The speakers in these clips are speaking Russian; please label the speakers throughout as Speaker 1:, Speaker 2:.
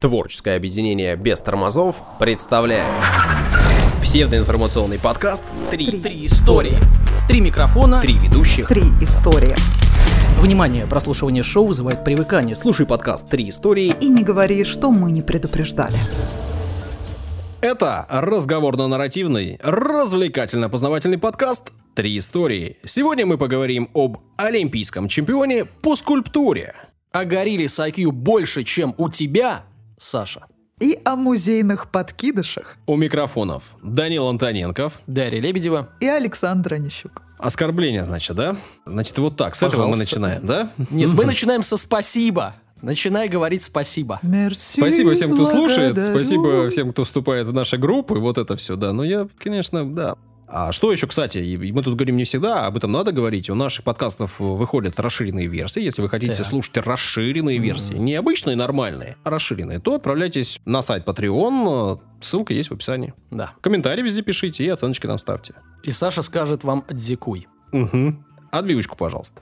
Speaker 1: Творческое объединение без тормозов представляет псевдоинформационный подкаст «Три,
Speaker 2: Три истории. Три микрофона.
Speaker 1: Три ведущих».
Speaker 3: Три истории.
Speaker 2: Внимание, прослушивание шоу вызывает привыкание.
Speaker 1: Слушай подкаст «Три истории».
Speaker 3: И не говори, что мы не предупреждали.
Speaker 1: Это разговорно-нарративный, развлекательно-познавательный подкаст «Три истории». Сегодня мы поговорим об олимпийском чемпионе по скульптуре.
Speaker 2: А горили с IQ больше, чем у тебя, Саша.
Speaker 3: И о музейных подкидышах.
Speaker 1: У микрофонов Данил Антоненков.
Speaker 2: Дарья Лебедева.
Speaker 3: И Александр Онищук.
Speaker 1: Оскорбление, значит, да? Значит, вот так, с этого мы
Speaker 2: Пожалуйста.
Speaker 1: начинаем, да?
Speaker 2: Нет, мы начинаем со спасибо. Начинай говорить спасибо.
Speaker 3: Мерси,
Speaker 1: Спасибо всем, кто слушает,
Speaker 3: благодарю.
Speaker 1: спасибо всем, кто вступает в наши группы, вот это все, да. Но я, конечно, да. А что еще, кстати, и мы тут говорим не всегда, об этом надо говорить. У наших подкастов выходят расширенные версии. Если вы хотите
Speaker 2: Так.
Speaker 1: слушать расширенные версии, не обычные нормальные, а расширенные, то отправляйтесь на сайт Patreon, ссылка есть в описании.
Speaker 2: Да.
Speaker 1: Комментарии везде пишите и оценочки нам ставьте.
Speaker 2: И Саша скажет вам дзикуй.
Speaker 1: Угу. Отбивочку, пожалуйста.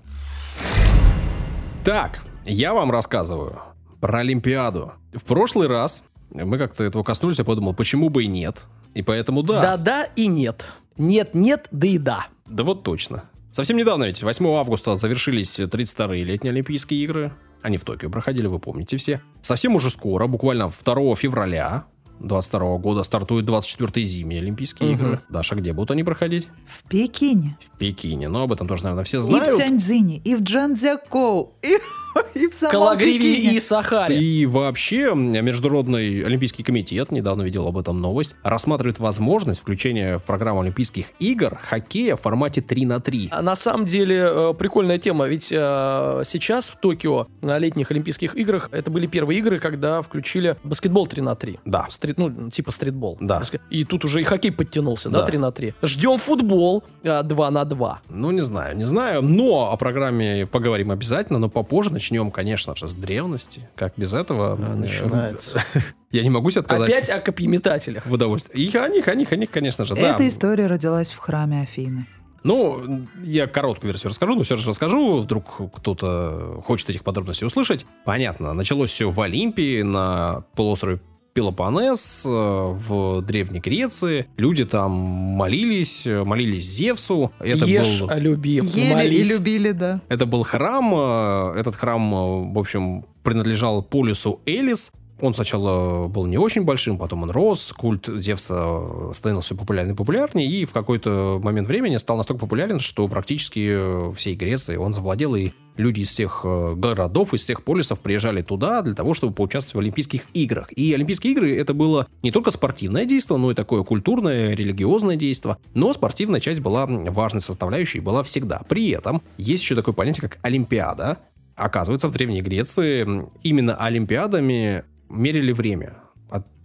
Speaker 1: Так, я вам рассказываю про Олимпиаду. В прошлый раз мы как-то этого коснулись, я подумал, почему бы и нет. И поэтому да.
Speaker 2: Да-да и нет. Нет-нет, да и да.
Speaker 1: Да вот точно. Совсем недавно ведь, 8 августа, завершились 32-е летние Олимпийские игры. Они в Токио проходили, вы помните все. Совсем уже скоро, буквально 2 февраля 22 года, стартуют 24-е зимние Олимпийские
Speaker 2: Мгм.
Speaker 1: игры. Даша, где будут они проходить?
Speaker 3: В Пекине,
Speaker 1: В Пекине. Но об этом тоже, наверное, все
Speaker 3: и в
Speaker 1: знают.
Speaker 3: Тяньцзине, и в Джанцзякоу, и, и в самом
Speaker 2: Калагриве
Speaker 3: Пекине.
Speaker 2: и Сахаре.
Speaker 1: И вообще, Международный Олимпийский комитет, недавно видел об этом новость, рассматривает возможность включения в программу Олимпийских игр хоккея в формате 3 на 3.
Speaker 2: А На самом деле э, прикольная тема, ведь э, сейчас в Токио на летних Олимпийских играх это были первые игры, когда включили баскетбол 3 на 3.
Speaker 1: Да.
Speaker 2: Стрит, ну, типа стритбол.
Speaker 1: Да.
Speaker 2: И тут уже и хоккей подтянулся, да,
Speaker 1: Да.
Speaker 2: 3 на 3. Ждем футбол а, 2 на 2.
Speaker 1: Ну, не знаю, не знаю, но о программе поговорим обязательно, но попозже начнем, конечно же, с древности. Как без этого?
Speaker 2: А, начинается.
Speaker 1: Я не могу себе отказать
Speaker 2: Опять о копьеметателях.
Speaker 1: в удовольствии. И о них, о них, о них, конечно же, да.
Speaker 3: Эта история родилась в храме Афины.
Speaker 1: Ну, я короткую версию расскажу, но все же расскажу. Вдруг кто-то хочет этих подробностей услышать. Понятно, началось все в Олимпии, на полуострове Пелопоннес, э, в Древней Греции. Люди там молились, молились Зевсу. Это
Speaker 2: Ешь,
Speaker 1: был...
Speaker 2: а люби,
Speaker 3: Ели
Speaker 2: молись.
Speaker 3: и любили, да.
Speaker 1: Это был храм. э, Этот храм, э, в общем, принадлежал полюсу Элис. Он сначала был не очень большим, потом он рос, культ Зевса становился популярнее и популярнее, и в какой-то момент времени стал настолько популярен, что практически э, всей Греции он завладел, и люди из всех э, городов, из всех полюсов приезжали туда для того, чтобы поучаствовать в Олимпийских играх. И Олимпийские игры это было не только спортивное действие, но и такое культурное, религиозное действие, но спортивная часть была важной составляющей, была всегда. При этом есть еще такое понятие, как Олимпиада, Оказывается, в Древней Греции именно Олимпиадами мерили время,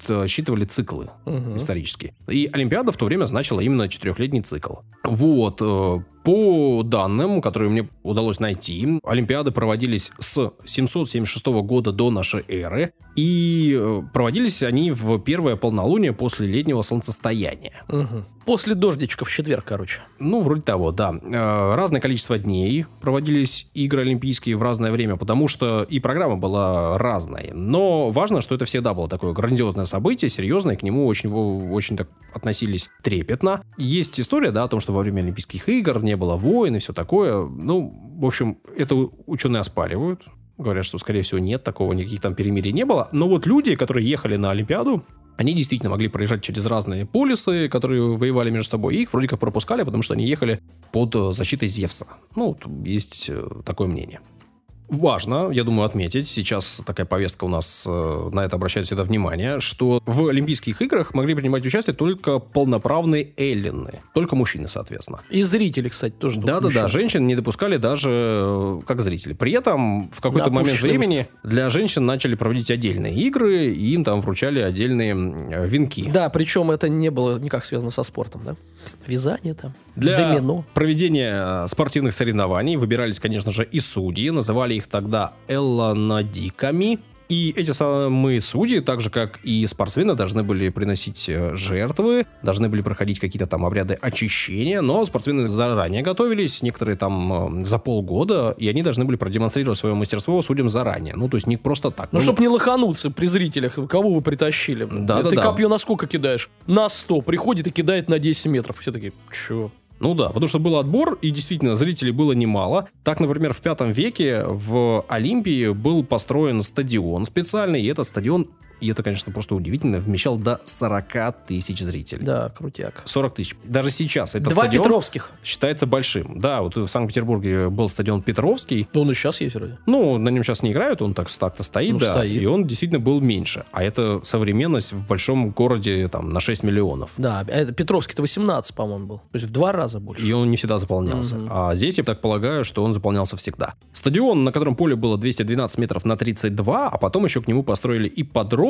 Speaker 1: отсчитывали циклы
Speaker 2: Мгм.
Speaker 1: исторические. И Олимпиада в то время значила именно четырехлетний цикл. Вот, э, по данным, которые мне удалось найти, Олимпиады проводились с 776 года до нашей эры, и э, проводились они в первое полнолуние после летнего солнцестояния.
Speaker 2: Мгм. После дождичка в четверг, короче.
Speaker 1: Ну, вроде того, да. Э, Разное количество дней проводились игры олимпийские в разное время, потому что и программа была разной. Но важно, что это всегда было такое грандиозное событие, серьезное, к нему очень, очень так относились трепетно. Есть история, да, о том, что во время Олимпийских игр не было войн и все такое. Ну, в общем, это ученые оспаривают. Говорят, что, скорее всего, нет, такого никаких там перемирий не было. Но вот люди, которые ехали на Олимпиаду, они действительно могли проезжать через разные полюсы, которые воевали между собой. И их вроде как пропускали, потому что они ехали под э, защитой Зевса. Ну, есть э, такое мнение. Важно, я думаю, отметить, сейчас такая повестка у нас э, на это обращает всегда внимание, что в Олимпийских играх могли принимать участие только полноправные эллины, только мужчины, соответственно.
Speaker 2: И зрители, кстати, тоже.
Speaker 1: Да-да-да, женщин не допускали даже э, как зрители. При этом в какой-то
Speaker 2: Да,
Speaker 1: момент времени для женщин начали проводить отдельные игры, и им там вручали отдельные э, венки.
Speaker 2: Да, причем это не было никак связано со спортом, да? Вязание там,
Speaker 1: Для
Speaker 2: домино.
Speaker 1: проведения э, спортивных соревнований выбирались, конечно же, и судьи. Называли их тогда эллонадиками. И эти самые судьи, так же как и спортсмены, должны были приносить э, жертвы, должны были проходить какие-то там обряды очищения, но спортсмены заранее готовились, некоторые там э, за полгода, и они должны были продемонстрировать свое мастерство судьям заранее. Ну, то есть не просто так.
Speaker 2: Ну, чтобы не лохануться при зрителях, кого вы притащили.
Speaker 1: Да,
Speaker 2: Ты
Speaker 1: да, да.
Speaker 2: копье на сколько кидаешь? На 100. Приходит и кидает на 10 метров. Все такие, чё?
Speaker 1: Ну да, потому что был отбор, и действительно зрителей было немало. Так, например, в пятом веке в Олимпии был построен стадион специальный, и этот стадион, и это, конечно, просто удивительно, вмещал до 40 тысяч зрителей.
Speaker 2: Да, крутяк.
Speaker 1: 40 тысяч. Даже сейчас этот
Speaker 2: Два
Speaker 1: стадион
Speaker 2: Петровских.
Speaker 1: считается большим. Да, вот в Санкт-Петербурге был стадион Петровский.
Speaker 2: Да он и сейчас есть вроде.
Speaker 1: Ну, на нем сейчас не играют, он так так-то стоит,
Speaker 2: Ну,
Speaker 1: да.
Speaker 2: стоит.
Speaker 1: И он действительно был меньше. А это современность в большом городе там на 6 миллионов.
Speaker 2: Да, а это Петровский-то 18, по-моему, был. То есть в два раза больше.
Speaker 1: И он не всегда заполнялся.
Speaker 2: Мгм.
Speaker 1: А здесь я так полагаю, что он заполнялся всегда. Стадион, на котором поле было 212 метров на 32, а потом еще к нему построили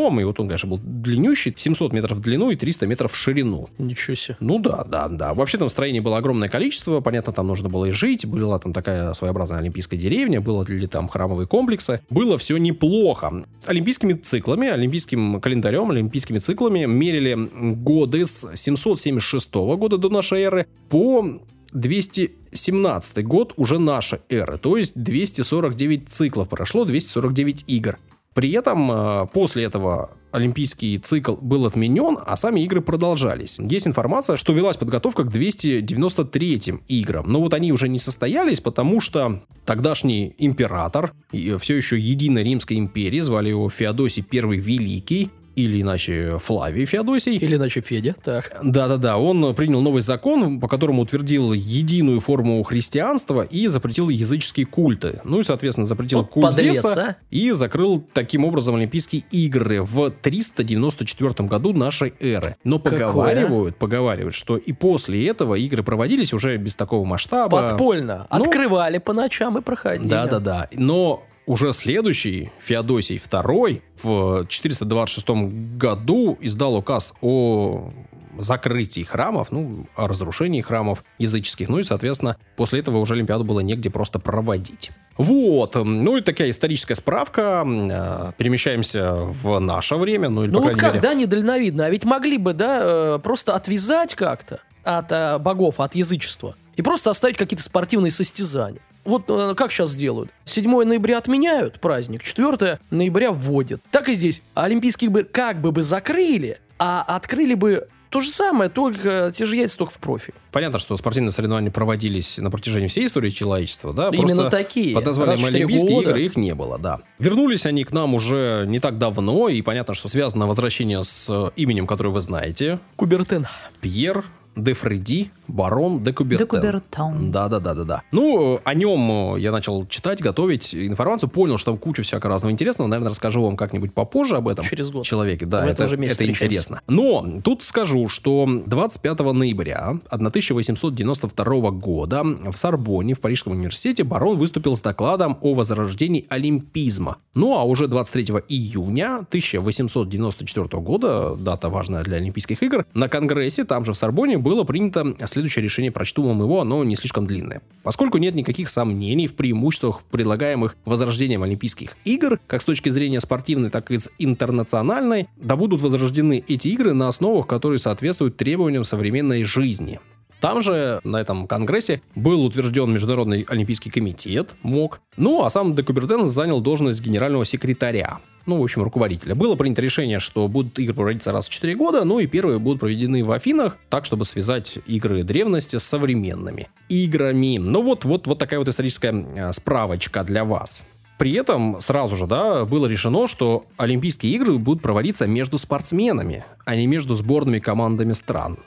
Speaker 1: ипподром, и вот он, конечно, был длиннющий, 700 метров в длину и 300 метров в ширину.
Speaker 2: Ничего себе.
Speaker 1: Ну да, да, да. Вообще там строений было огромное количество. Понятно, там нужно было и жить. Была там такая своеобразная олимпийская деревня. Было ли там храмовые комплексы. Было все неплохо. Олимпийскими циклами, олимпийским календарем, олимпийскими циклами мерили годы с 776 года до нашей эры по 217 год уже нашей эры. То есть 249 циклов прошло, 249 игр. При этом э, после этого олимпийский цикл был отменен, а сами игры продолжались. Есть информация, что велась подготовка к 293 играм. Но вот они уже не состоялись, потому что тогдашний император все еще единой Римской империи, звали его Феодосий I Великий, или иначе Флавий Феодосий,
Speaker 2: Или иначе Федя. Так.
Speaker 1: да-да-да, он принял новый закон, по которому утвердил единую форму христианства и запретил языческие культы. Ну и, соответственно, запретил
Speaker 2: Вот
Speaker 1: культ
Speaker 2: подлец,
Speaker 1: Зевса
Speaker 2: а.
Speaker 1: и закрыл таким образом Олимпийские игры в 394 году нашей эры. Но
Speaker 2: Какое, а?
Speaker 1: поговаривают, поговаривают, что и после этого игры проводились уже без такого масштаба.
Speaker 2: Подпольно.
Speaker 1: Ну,
Speaker 2: Открывали по ночам и проходили.
Speaker 1: Да-да-да. Но уже следующий, Феодосий II, в 426 году издал указ о закрытии храмов, ну, о разрушении храмов языческих. Ну и, соответственно, после этого уже Олимпиаду было негде просто проводить. Вот. Ну и такая историческая справка. Э, Перемещаемся в наше время. Ну, или,
Speaker 2: Ну вот как,
Speaker 1: мере...
Speaker 2: да, недальновидно. А ведь могли бы, да, э, просто отвязать как-то от э, богов, от язычества. И просто оставить какие-то спортивные состязания. Вот э, как сейчас делают. 7 ноября отменяют праздник, 4 ноября вводят. Так и здесь. Олимпийские игры как бы бы закрыли, а открыли бы то же самое, только те же яйца, только в профиль.
Speaker 1: Понятно, что спортивные соревнования проводились на протяжении всей истории человечества, да?
Speaker 2: Именно
Speaker 1: просто
Speaker 2: такие.
Speaker 1: Под названием Олимпийские
Speaker 2: года.
Speaker 1: игры их не было, да. Вернулись они к нам уже не так давно, и понятно, что связано возвращение с именем, которое вы знаете.
Speaker 2: Кубертен.
Speaker 1: Пьер де Фреди, барон де Кубертен.
Speaker 3: Де Кубертен.
Speaker 1: Да, да, да, да, да. Ну, э, о нем э, я начал читать, готовить информацию, понял, что там куча всякого разного интересного. Наверное, расскажу вам как-нибудь попозже об этом
Speaker 2: Через год.
Speaker 1: человеке. Да,
Speaker 2: В
Speaker 1: это,
Speaker 2: же
Speaker 1: это интересно. Но тут скажу, что 25 ноября 1892 года в Сорбонне, в Парижском университете, барон выступил с докладом о возрождении олимпизма. Ну, а уже 23 июня 1894 года, дата важная для Олимпийских игр, на Конгрессе, там же в Сорбонне, было принято следующее решение. Прочту вам его, оно не слишком длинное. Поскольку нет никаких сомнений в преимуществах, предлагаемых возрождением Олимпийских игр, как с точки зрения спортивной, так и с интернациональной, да будут возрождены эти игры на основах, которые соответствуют требованиям современной жизни. Там же, на этом конгрессе, был утвержден Международный Олимпийский комитет, МОК. Ну, а сам де Кубертен занял должность генерального секретаря. Ну, в общем, руководителя. Было принято решение, что будут игры проводиться раз в 4 года, ну и первые будут проведены в Афинах, так, чтобы связать игры древности с современными играми. Ну вот, вот, вот такая вот историческая э, справочка для вас. При этом сразу же, да, было решено, что Олимпийские игры будут проводиться между спортсменами, а не между сборными командами стран.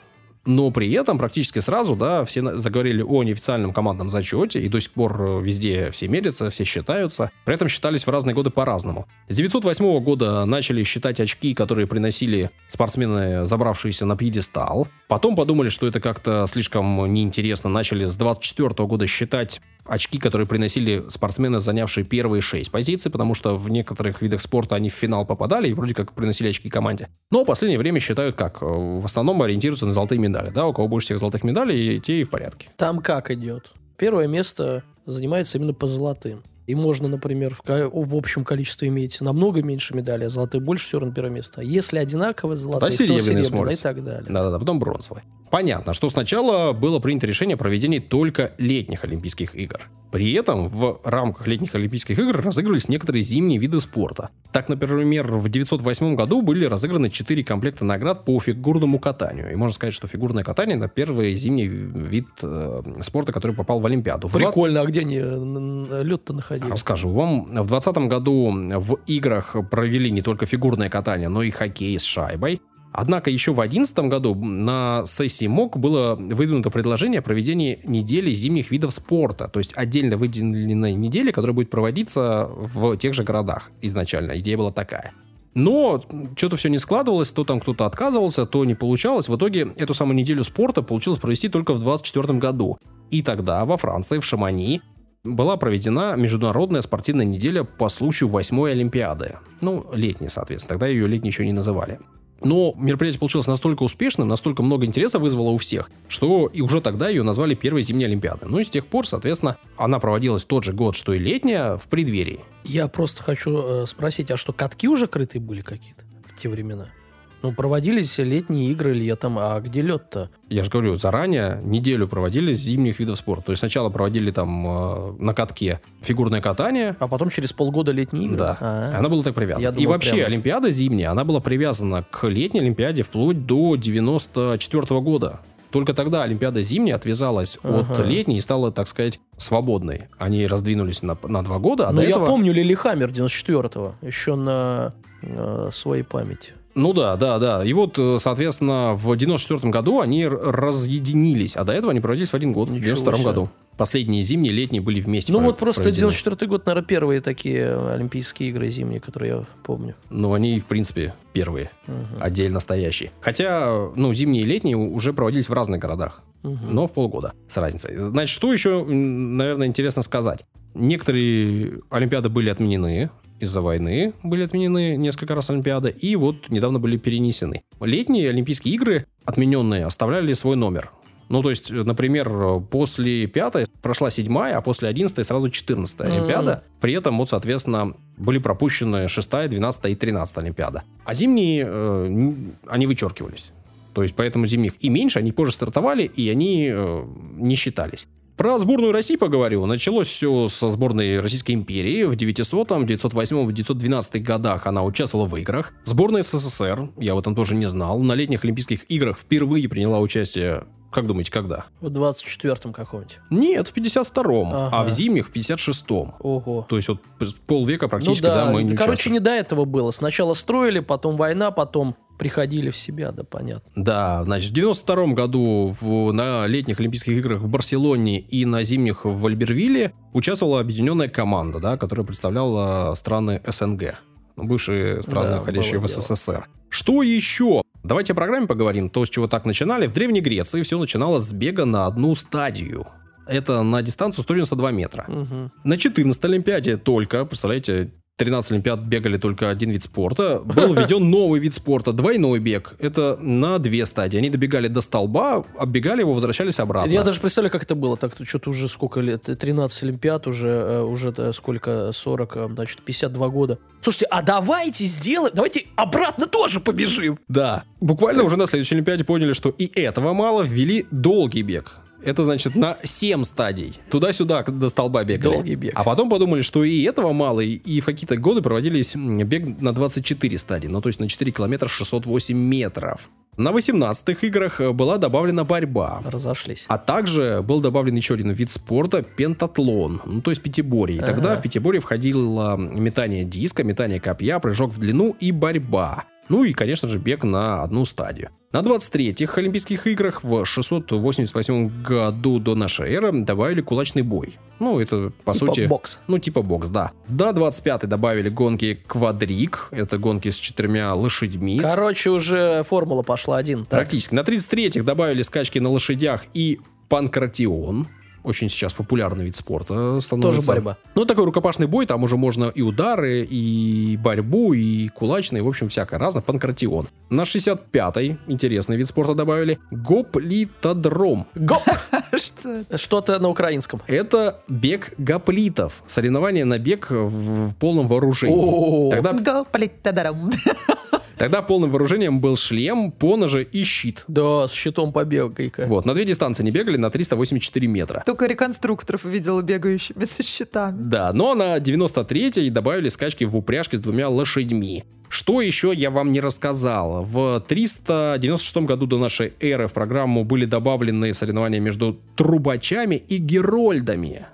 Speaker 1: Но при этом практически сразу, да, все заговорили о неофициальном командном зачете, и до сих пор э, везде все мерятся, все считаются. При этом считались в разные годы по-разному. С 908 года начали считать очки, которые приносили спортсмены, забравшиеся на пьедестал. Потом подумали, что это как-то слишком неинтересно. Начали с 24 года считать очки, которые приносили спортсмены, занявшие первые шесть позиций, потому что в некоторых видах спорта они в финал попадали и вроде как приносили очки команде. Но в последнее время считают как? Э, В основном ориентируются на золотые медали. Да, у кого больше всех золотых медалей, те и в порядке.
Speaker 2: Там как идет? Первое место занимается именно по золотым. и можно, например, в, в общем количестве иметь намного меньше медалей, а золотые больше, все равно первое место. А если одинаковые золотые, то
Speaker 1: серебряные
Speaker 2: серебряные и так далее.
Speaker 1: Да-да-да, потом бронзовый. Понятно, что сначала было принято решение о проведении только летних Олимпийских игр. При этом в рамках летних Олимпийских игр разыгрывались некоторые зимние виды спорта. Так, например, в 1908 году были разыграны 4 комплекта наград по фигурному катанию. И можно сказать, что фигурное катание это первый зимний вид э, спорта, который попал в Олимпиаду. В
Speaker 2: Прикольно, а где они лед-то находили?
Speaker 1: Расскажу вам. В 2020 году в играх провели не только фигурное катание, но и хоккей с шайбой. Однако еще в 2011 году на сессии МОК было выдвинуто предложение о проведении недели зимних видов спорта, то есть отдельно выделенной недели, которая будет проводиться в тех же городах изначально. Идея была такая. Но что-то все не складывалось, то там кто-то отказывался, то не получалось. В итоге эту самую неделю спорта получилось провести только в 2024 году. И тогда во Франции, в Шамани, была проведена международная спортивная неделя по случаю восьмой Олимпиады. Ну, летняя, соответственно. Тогда ее летней еще не называли. Но мероприятие получилось настолько успешным, настолько много интереса вызвало у всех, что и уже тогда ее назвали первой зимней Олимпиадой. Ну и с тех пор, соответственно, она проводилась тот же год, что и летняя, в преддверии.
Speaker 2: Я просто хочу э, спросить, а что, катки уже крытые были какие-то в те времена? Ну, проводились летние игры летом, а где лед-то?
Speaker 1: Я же говорю, заранее неделю проводили зимних видов спорта. То есть сначала проводили там э, на катке фигурное катание,
Speaker 2: А потом через полгода летние игры?
Speaker 1: Да.
Speaker 2: А.
Speaker 1: Она была так привязана.
Speaker 2: Я
Speaker 1: и
Speaker 2: думал,
Speaker 1: вообще,
Speaker 2: прям-
Speaker 1: Олимпиада зимняя, она была привязана к летней Олимпиаде вплоть до 94 года. Только тогда Олимпиада зимняя отвязалась от
Speaker 2: Ага.
Speaker 1: летней и стала, так сказать, свободной. Они раздвинулись на, на два года, а
Speaker 2: Ну,
Speaker 1: до
Speaker 2: я
Speaker 1: этого...
Speaker 2: помню Лилихаммер 94-го, еще на э, своей памяти.
Speaker 1: Ну да, да, да. И вот, э, соответственно, в 94 году они разъединились, а до этого они проводились в один год, в
Speaker 2: Ничего
Speaker 1: 92
Speaker 2: себе.
Speaker 1: году. Последние зимние, летние были вместе
Speaker 2: Ну
Speaker 1: про-
Speaker 2: вот просто
Speaker 1: проведены.
Speaker 2: 94 год, наверное, первые такие Олимпийские игры зимние, которые я помню.
Speaker 1: Ну, они, в принципе, первые,
Speaker 2: Мгм.
Speaker 1: отдельно стоящие. Хотя, ну, зимние и летние уже проводились в разных городах.
Speaker 2: Мгм.
Speaker 1: но в полгода с разницей. Значит, что еще, наверное, интересно сказать? Некоторые Олимпиады были отменены из-за войны, были отменены несколько раз Олимпиады, и вот недавно были перенесены. Летние Олимпийские игры, отмененные, оставляли свой номер. Ну, то есть, например, после пятой прошла седьмая, а после одиннадцатой сразу четырнадцатая. Олимпиада. При этом, вот, соответственно, были пропущены шестая, двенадцатая и тринадцатая Олимпиада. А зимние, э, они вычеркивались. То есть, поэтому зимних и меньше, они позже стартовали, и они э, не считались. Про сборную России поговорю. Началось все со сборной Российской империи. В 900-м, 908-м, 912 годах она участвовала в играх. Сборная СССР, я об этом тоже не знал, на летних Олимпийских играх впервые приняла участие, как думаете, когда?
Speaker 2: В 24-м каком-нибудь.
Speaker 1: Нет, в 52-м, а
Speaker 2: Ага.
Speaker 1: в зимних в 56-м.
Speaker 2: Ого.
Speaker 1: То есть вот полвека практически,
Speaker 2: ну да,
Speaker 1: да, мы не
Speaker 2: короче,
Speaker 1: участвовали.
Speaker 2: не до этого было. Сначала строили, потом война, потом приходили в себя, да, понятно.
Speaker 1: Да, значит, в 92 году в- на летних Олимпийских играх в Барселоне и на зимних в Альбервилле участвовала объединенная команда, да, которая представляла страны СНГ. ну, Бывшие страны,
Speaker 2: Да,
Speaker 1: входящие в
Speaker 2: было дело.
Speaker 1: СССР. Что еще? Давайте о программе поговорим. То, с чего так начинали. В Древней Греции все начиналось с бега на одну стадию. Это на дистанцию 192 метра.
Speaker 2: Мгм.
Speaker 1: На 14 Олимпиаде только, представляете, 13 Олимпиад бегали только один вид спорта. Был введен новый вид спорта, двойной бег. Это на две стадии. Они добегали до столба, оббегали его, возвращались обратно.
Speaker 2: Я даже представляю, как это было. Так что-то уже сколько лет? 13 Олимпиад, уже, э, уже э, сколько? 40, э, значит, 52 года. Слушайте, а давайте сделаем, давайте обратно тоже побежим.
Speaker 1: Да. Буквально уже на следующей Олимпиаде поняли, что и этого мало, ввели долгий бег. Это значит на 7 стадий. Туда-сюда до столба бегали.
Speaker 2: Долгий бег.
Speaker 1: А потом подумали, что и этого мало, и- в какие-то годы проводились бег на 24 стадии. Ну, то есть на 4 километра 608 метров. На 18-х играх э, была добавлена борьба.
Speaker 2: Разошлись.
Speaker 1: А также был добавлен еще один вид спорта – пентатлон, ну то есть пятиборье. И тогда
Speaker 2: Ага.
Speaker 1: в пятиборье входило метание диска, метание копья, прыжок в длину и борьба. Ну и, конечно же, бег на одну стадию. На 23-х Олимпийских играх в 688 году до нашей эры добавили кулачный бой. Ну, это, по
Speaker 2: Типа
Speaker 1: сути...
Speaker 2: бокс.
Speaker 1: Ну, типа бокс, да. На 25-й добавили гонки квадрик. Это гонки с четырьмя лошадьми.
Speaker 2: Короче, уже формула пошла один. так?
Speaker 1: Практически. На 33-х добавили скачки на лошадях и панкратион. Очень сейчас популярный вид спорта становится.
Speaker 2: Тоже борьба.
Speaker 1: Ну, такой рукопашный бой, там уже можно и удары, и борьбу, и кулачные, в общем, всякое разное. Панкратион. На 65-й интересный вид спорта добавили гоплитодром.
Speaker 2: Гоп! Что-то на украинском.
Speaker 1: Это бег гоплитов. Соревнование на бег в, полном вооружении. Тогда,
Speaker 3: Гоплит-тадарам.
Speaker 1: тогда полным вооружением был шлем, поножи и щит.
Speaker 2: Да, с щитом побегай-ка.
Speaker 1: Вот, на две дистанции не бегали, на 384 метра.
Speaker 3: Только реконструкторов видела бегающими со щитами.
Speaker 1: Да, но на 93-й добавили скачки в упряжке с двумя лошадьми. Что еще я вам не рассказал? В 396 году до нашей эры в программу были добавлены соревнования между трубачами и герольдами.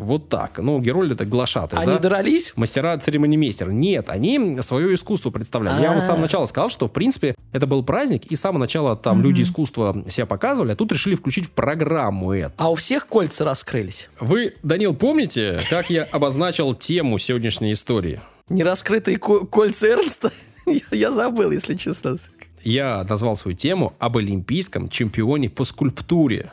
Speaker 1: Вот так. Ну, герольд это глашатый,
Speaker 2: Они
Speaker 1: да?
Speaker 2: дрались?
Speaker 1: Мастера церемонимейстер. Нет, они свое искусство представляли. Я вам с самого
Speaker 2: А.
Speaker 1: начала сказал, что, в принципе, это был праздник, и с самого начала там люди искусства себя показывали, а тут решили включить в программу это.
Speaker 2: А у всех кольца раскрылись.
Speaker 1: Вы, Данил, помните, как я обозначил тему сегодняшней истории?
Speaker 2: Нераскрытые ко- кольца Эрнста? Я забыл, если честно.
Speaker 1: Я назвал свою тему об олимпийском чемпионе по скульптуре.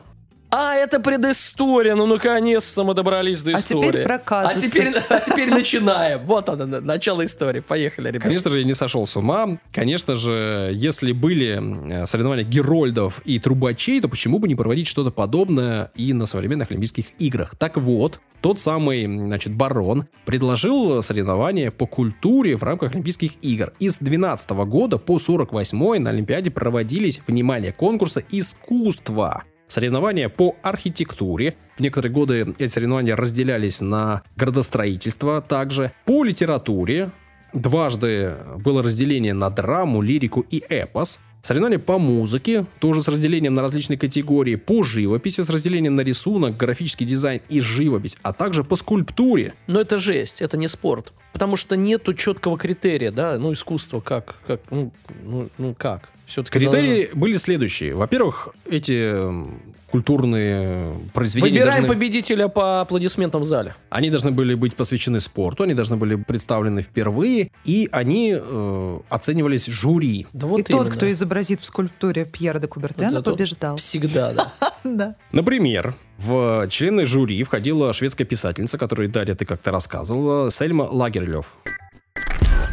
Speaker 2: А, это предыстория. Ну, наконец-то мы добрались до
Speaker 3: А
Speaker 2: истории.
Speaker 3: теперь про
Speaker 2: а
Speaker 3: казусы.
Speaker 2: теперь, а теперь начинаем. Вот оно, на- начало истории. Поехали, ребята.
Speaker 1: Конечно же, я не сошел с ума. Конечно же, если были э, соревнования герольдов и трубачей, то почему бы не проводить что-то подобное и на современных Олимпийских играх? Так вот, тот самый, значит, барон предложил соревнования по культуре в рамках Олимпийских игр. И с 12 года по 48 на Олимпиаде проводились, внимание, конкурсы искусства. Соревнования по архитектуре. В некоторые годы эти соревнования разделялись на градостроительство также. По литературе. Дважды было разделение на драму, лирику и эпос. Соревнования по музыке, тоже с разделением на различные категории. По живописи с разделением на рисунок, графический дизайн и живопись. А также по скульптуре.
Speaker 2: Но это жесть, это не спорт. Потому что нету четкого критерия, да, ну, искусство как, как, ну, ну, ну, как? Все-таки
Speaker 1: Критерии были следующие. Во-первых, эти м, культурные произведения
Speaker 2: Выбираем
Speaker 1: должны-
Speaker 2: победителя по аплодисментам в зале.
Speaker 1: Они должны были быть посвящены спорту, они должны были представлены впервые, и они э, оценивались жюри.
Speaker 2: Да вот
Speaker 3: И тот,
Speaker 2: именно.
Speaker 3: кто изобразит в скульптуре Пьера де Кубертена,
Speaker 2: Да, тот
Speaker 3: побеждал.
Speaker 2: Всегда, да.
Speaker 3: Да.
Speaker 1: Например, в члены жюри входила шведская писательница, которую, Дарья, ты как-то рассказывала, Сельма Лагерлёв.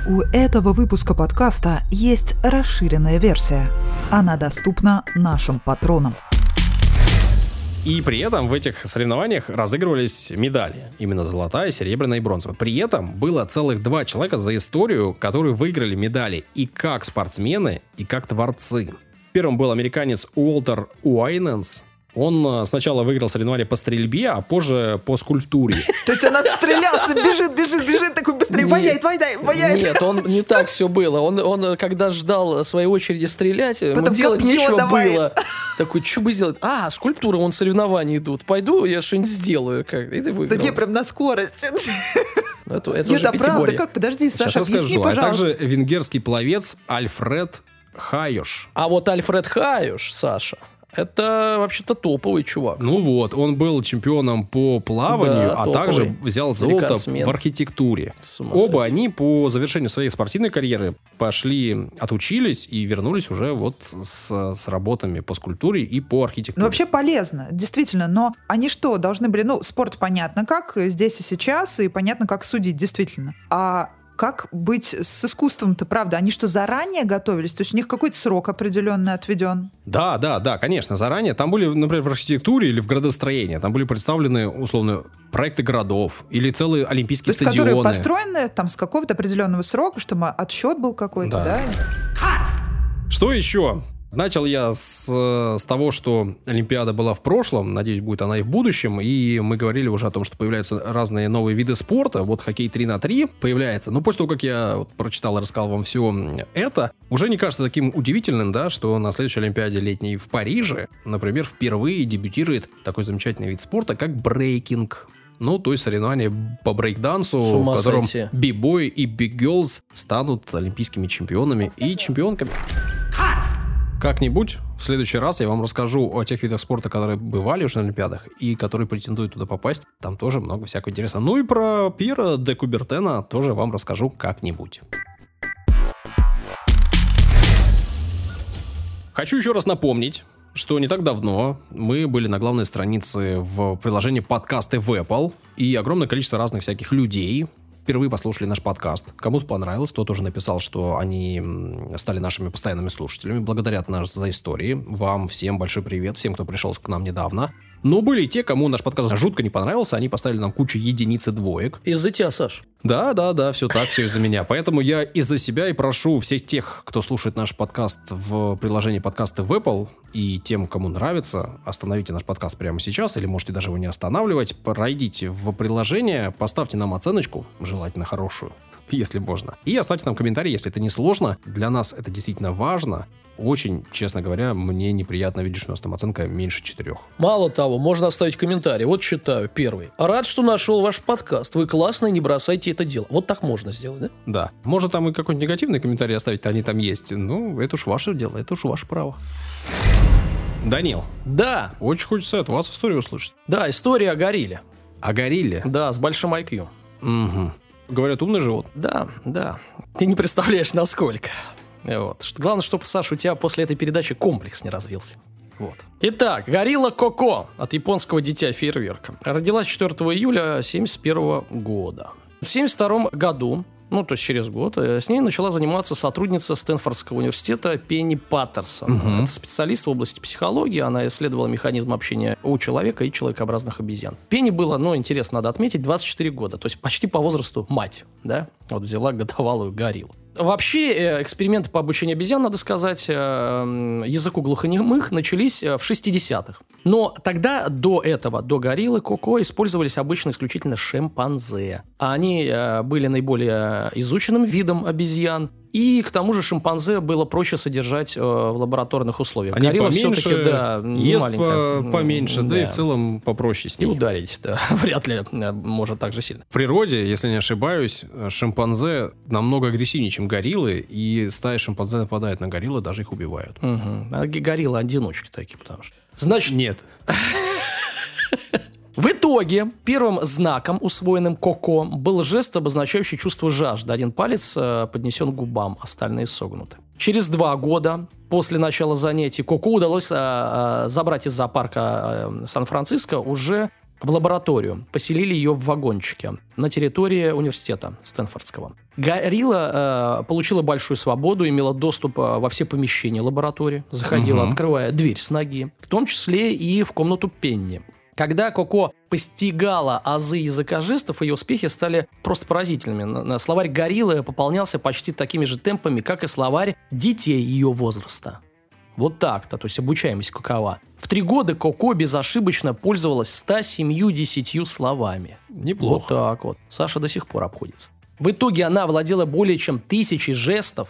Speaker 4: У этого выпуска подкаста есть расширенная версия. Она доступна нашим патронам.
Speaker 1: И при этом в этих соревнованиях разыгрывались медали. Именно золотая, серебряная и бронзовая. При этом было целых два человека за историю, которые выиграли медали и как спортсмены, и как творцы. Первым был американец Уолтер Уайненс. Он э, сначала выиграл соревнования по стрельбе, а позже по скульптуре.
Speaker 3: То есть он отстрелялся, бежит, бежит, бежит, такой быстрее, ваяет, ваяет, ваяет.
Speaker 2: Нет, он не так все было. Он, он, когда ждал своей очереди стрелять, ему
Speaker 3: Потом
Speaker 2: делать нечего было. Такой, что бы сделать? А, скульптура, вон соревнования идут. Пойду, я что-нибудь сделаю. Как? И ты выиграл.
Speaker 3: Да не, прям на скорость.
Speaker 2: Это, это
Speaker 3: Нет,
Speaker 2: уже
Speaker 3: а правда, как? Подожди,
Speaker 1: Сейчас
Speaker 3: Саша, объясни,
Speaker 1: расскажу. А
Speaker 3: пожалуйста.
Speaker 1: также венгерский пловец Альфред Хайош.
Speaker 2: А вот Альфред Хаюш, Саша, это вообще-то топовый чувак.
Speaker 1: Ну вот, он был чемпионом по плаванию,
Speaker 2: Да,
Speaker 1: а
Speaker 2: топовый.
Speaker 1: также взял золото в архитектуре. Оба они по завершению своей спортивной карьеры пошли, отучились и вернулись уже вот с, с работами по скульптуре и по архитектуре.
Speaker 3: Ну, вообще полезно, действительно. Но они что, должны были... Ну, спорт понятно как, здесь и сейчас, и понятно, как судить, действительно. А как быть с искусством-то, правда? Они что, заранее готовились? То есть у них какой-то срок определенный отведен?
Speaker 1: Да, да, да, конечно, заранее. Там были, например, в архитектуре или в градостроении, там были представлены, условно, проекты городов или целые
Speaker 3: То
Speaker 1: олимпийские
Speaker 3: есть которые
Speaker 1: стадионы.
Speaker 3: построены там с какого-то определенного срока, чтобы отсчет был какой-то,
Speaker 1: Да.
Speaker 3: да?
Speaker 1: Что еще? Начал я с, э, с того, что Олимпиада была в прошлом, надеюсь, будет она и в будущем, и мы говорили уже о том, что появляются разные новые виды спорта, вот хоккей 3 на 3 появляется, но после того, как я вот прочитал и рассказал вам все это, уже не кажется таким удивительным, да, что на следующей Олимпиаде летней в Париже, например, впервые дебютирует такой замечательный вид спорта, как брейкинг. Ну, то есть соревнования по брейкдансу, в котором бибой и биг-герлз станут олимпийскими чемпионами и чемпионками. Как-нибудь в следующий раз я вам расскажу о тех видах спорта, которые бывали уже на Олимпиадах и которые претендуют туда попасть. Там тоже много всякого интересного. Ну и про Пьера де Кубертена тоже вам расскажу как-нибудь. Хочу еще раз напомнить, что не так давно мы были на главной странице в приложении подкасты в Apple, и огромное количество разных всяких людей впервые послушали наш подкаст. Кому-то понравилось, кто тоже написал, что они стали нашими постоянными слушателями, благодарят нас за истории. Вам всем большой привет, всем, кто пришел к нам недавно. Но были и те, кому наш подкаст жутко не понравился, они поставили нам кучу единиц и двоек.
Speaker 2: Из-за тебя, Саш.
Speaker 1: Да, да, да, все так, все из-за меня. Поэтому я из-за себя и прошу всех тех, кто слушает наш подкаст в приложении подкасты в Apple, и тем, кому нравится, остановите наш подкаст прямо сейчас, или можете даже его не останавливать, пройдите в приложение, поставьте нам оценочку, желательно хорошую, если можно. И оставьте нам комментарий, если это не сложно. Для нас это действительно важно. Очень, честно говоря, мне неприятно видеть, что у нас там оценка меньше четырех.
Speaker 2: Мало того, можно оставить комментарий. Вот читаю первый. Рад, что нашел ваш подкаст. Вы классный, не бросайте это дело. Вот так можно сделать, да?
Speaker 1: Да. Можно там и какой-нибудь негативный комментарий оставить, они там есть. Ну, это уж ваше дело, это уж ваше право. Данил,
Speaker 2: Да,
Speaker 1: очень хочется от вас историю услышать.
Speaker 2: да, история о горилле.
Speaker 1: О горилле.
Speaker 2: Да, с большим IQ.
Speaker 1: Мгм. Говорят, умный живот.
Speaker 2: Да, да. Ты не представляешь, насколько. Вот. Главное, чтобы, Саша, у тебя после этой передачи комплекс не развился. Вот. Итак, горилла Коко от японского дитя фейерверка. Родилась 4 июля 1971 года. В 1972 году, ну, то есть через год, э, с ней начала заниматься сотрудница Стэнфордского университета Пенни Паттерсон.
Speaker 1: Мгм.
Speaker 2: Это специалист в области психологии. Она исследовала механизм общения у человека и человекообразных обезьян. Пенни было, ну, интересно, надо отметить, 24 года. То есть почти по возрасту мать, да? Вот взяла годовалую гориллу. Вообще, э, эксперименты по обучению обезьян, надо сказать, э, языку глухонемых начались э, в 60-х. Но тогда, до этого, до гориллы Коко, использовались обычно исключительно шимпанзе. А Они были наиболее изученным видом обезьян. И к тому же шимпанзе было проще содержать э, в лабораторных условиях.
Speaker 1: Они
Speaker 2: Горилла
Speaker 1: поменьше,
Speaker 2: все-таки, да,
Speaker 1: ест по- поменьше, да. и в целом попроще с
Speaker 2: И
Speaker 1: ней.
Speaker 2: ударить, да, вряд ли э, может так же сильно.
Speaker 1: В природе, если не ошибаюсь, шимпанзе намного агрессивнее, чем гориллы, и стая шимпанзе нападает на гориллы, даже их убивают.
Speaker 2: Мгм. А гориллы одиночки такие, потому что. Значит,
Speaker 1: Нет.
Speaker 2: В итоге первым знаком, усвоенным Коко, был жест, обозначающий чувство жажды. Один палец э, поднесен к губам, остальные согнуты. Через два года после начала занятий Коко удалось э, э, забрать из зоопарка э, Сан-Франциско уже в лабораторию. Поселили ее в вагончике на территории университета Стэнфордского. Горилла э, получила большую свободу, имела доступ э, во все помещения лаборатории, заходила,
Speaker 1: Мгм.
Speaker 2: открывая дверь с ноги, в том числе и в комнату Пенни. Когда Коко постигала азы языка жестов, ее успехи стали просто поразительными. Словарь гориллы пополнялся почти такими же темпами, как и словарь детей ее возраста. Вот так-то, то есть обучаемость какова. В три года Коко безошибочно пользовалась 170 словами. Вот
Speaker 1: Неплохо.
Speaker 2: так вот. Саша до сих пор обходится. В итоге она владела более чем тысячей жестов,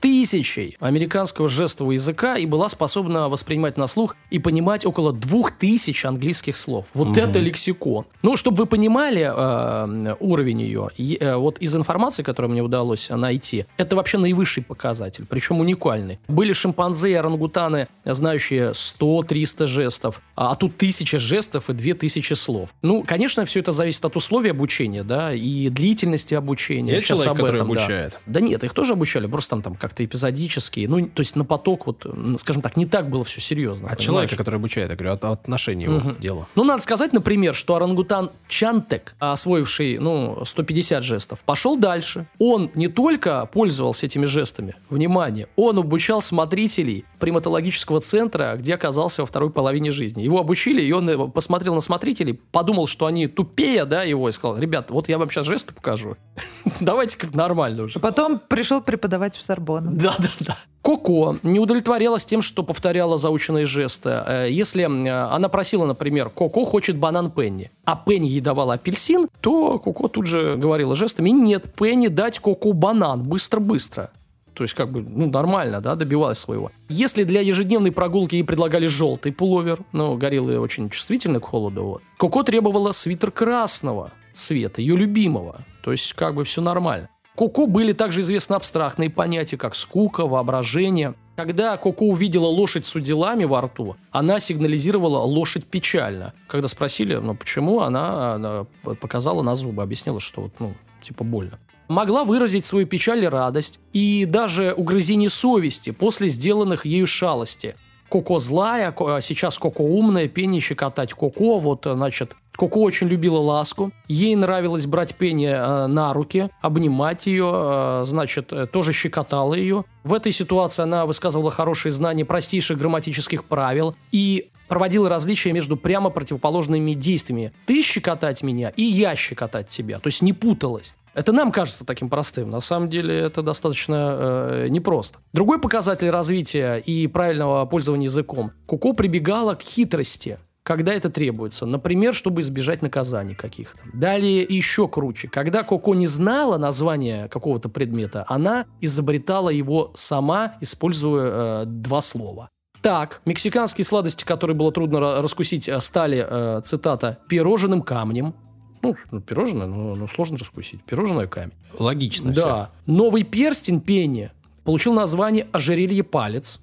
Speaker 2: тысячей американского жестового языка и была способна воспринимать на слух и понимать около двух тысяч английских слов. Вот
Speaker 1: Мгм.
Speaker 2: это лексикон. Ну, чтобы вы понимали э, уровень ее, э, вот из информации, которую мне удалось найти, это вообще наивысший показатель, причем уникальный. Были шимпанзе и орангутаны, знающие 100-300 жестов, а тут тысяча жестов и 2000 слов. Ну, конечно, все это зависит от условий обучения, да, и длительности обучения.
Speaker 1: Я
Speaker 2: Сейчас
Speaker 1: человек,
Speaker 2: об
Speaker 1: который
Speaker 2: этом, да.
Speaker 1: обучает.
Speaker 2: Да нет, их тоже обучали, просто там, там как-то эпизодически. Ну, то есть на поток, вот, скажем так, не так было все серьезно.
Speaker 1: От
Speaker 2: понимаешь?
Speaker 1: человека, который обучает, я говорю, от, от отношения его
Speaker 2: Мгм.
Speaker 1: к делу.
Speaker 2: Ну, надо сказать, например, что орангутан Чантек, освоивший, ну, 150 жестов, пошел дальше. Он не только пользовался этими жестами, внимание, он обучал смотрителей приматологического центра, где оказался во второй половине жизни. Его обучили, и он э, посмотрел на смотрителей, подумал, что они тупее, да, его, и сказал, ребят, вот я вам сейчас жесты покажу. Давайте-ка нормально уже.
Speaker 3: А потом пришел преподавать в Сорбонну.
Speaker 2: Да, да, да. Коко не удовлетворялась тем, что повторяла заученные жесты. Э, Если э, она просила, например, Коко хочет банан Пенни, а Пенни ей давала апельсин, то Коко тут же говорила жестами, нет, Пенни дать Коко банан, быстро-быстро. То есть, как бы, ну, нормально, да, добивалась своего. Если для ежедневной прогулки ей предлагали желтый пуловер, ну, гориллы очень чувствительны к холоду, вот, Коко требовала свитер красного цвета, ее любимого. То есть, как бы, все нормально. Коко были также известны абстрактные понятия, как скука, воображение. Когда Коко увидела лошадь с уделами во рту, она сигнализировала «лошадь печально». Когда спросили, ну почему, она, она показала на зубы, объяснила, что вот, ну, типа больно. Могла выразить свою печаль и радость, и даже угрызение совести после сделанных ею шалости. Коко злая, Ко- сейчас Коко умная, Пенни щекотать Коко, вот, э, значит, Коко очень любила ласку. Ей нравилось брать Пенни э, на руки, обнимать ее, э, значит, э, тоже щекотала ее. В этой ситуации она высказывала хорошие знания простейших грамматических правил. И проводила различия между прямо противоположными действиями. Ты щекотать меня, и я щекотать тебя. То есть не путалась. Это нам кажется таким простым. На самом деле это достаточно э, непросто. Другой показатель развития и правильного пользования языком. Куко прибегала к хитрости когда это требуется. Например, чтобы избежать наказаний каких-то. Далее еще круче. Когда Коко не знала название какого-то предмета, она изобретала его сама, используя э, два слова. Так, мексиканские сладости, которые было трудно раскусить, э, стали, э, цитата, «пирожным камнем». Ну, ну пирожное, но, но сложно раскусить. Пирожное камень.
Speaker 1: Логично
Speaker 2: Да. Все. Новый перстень Пенни получил название «ожерелье палец».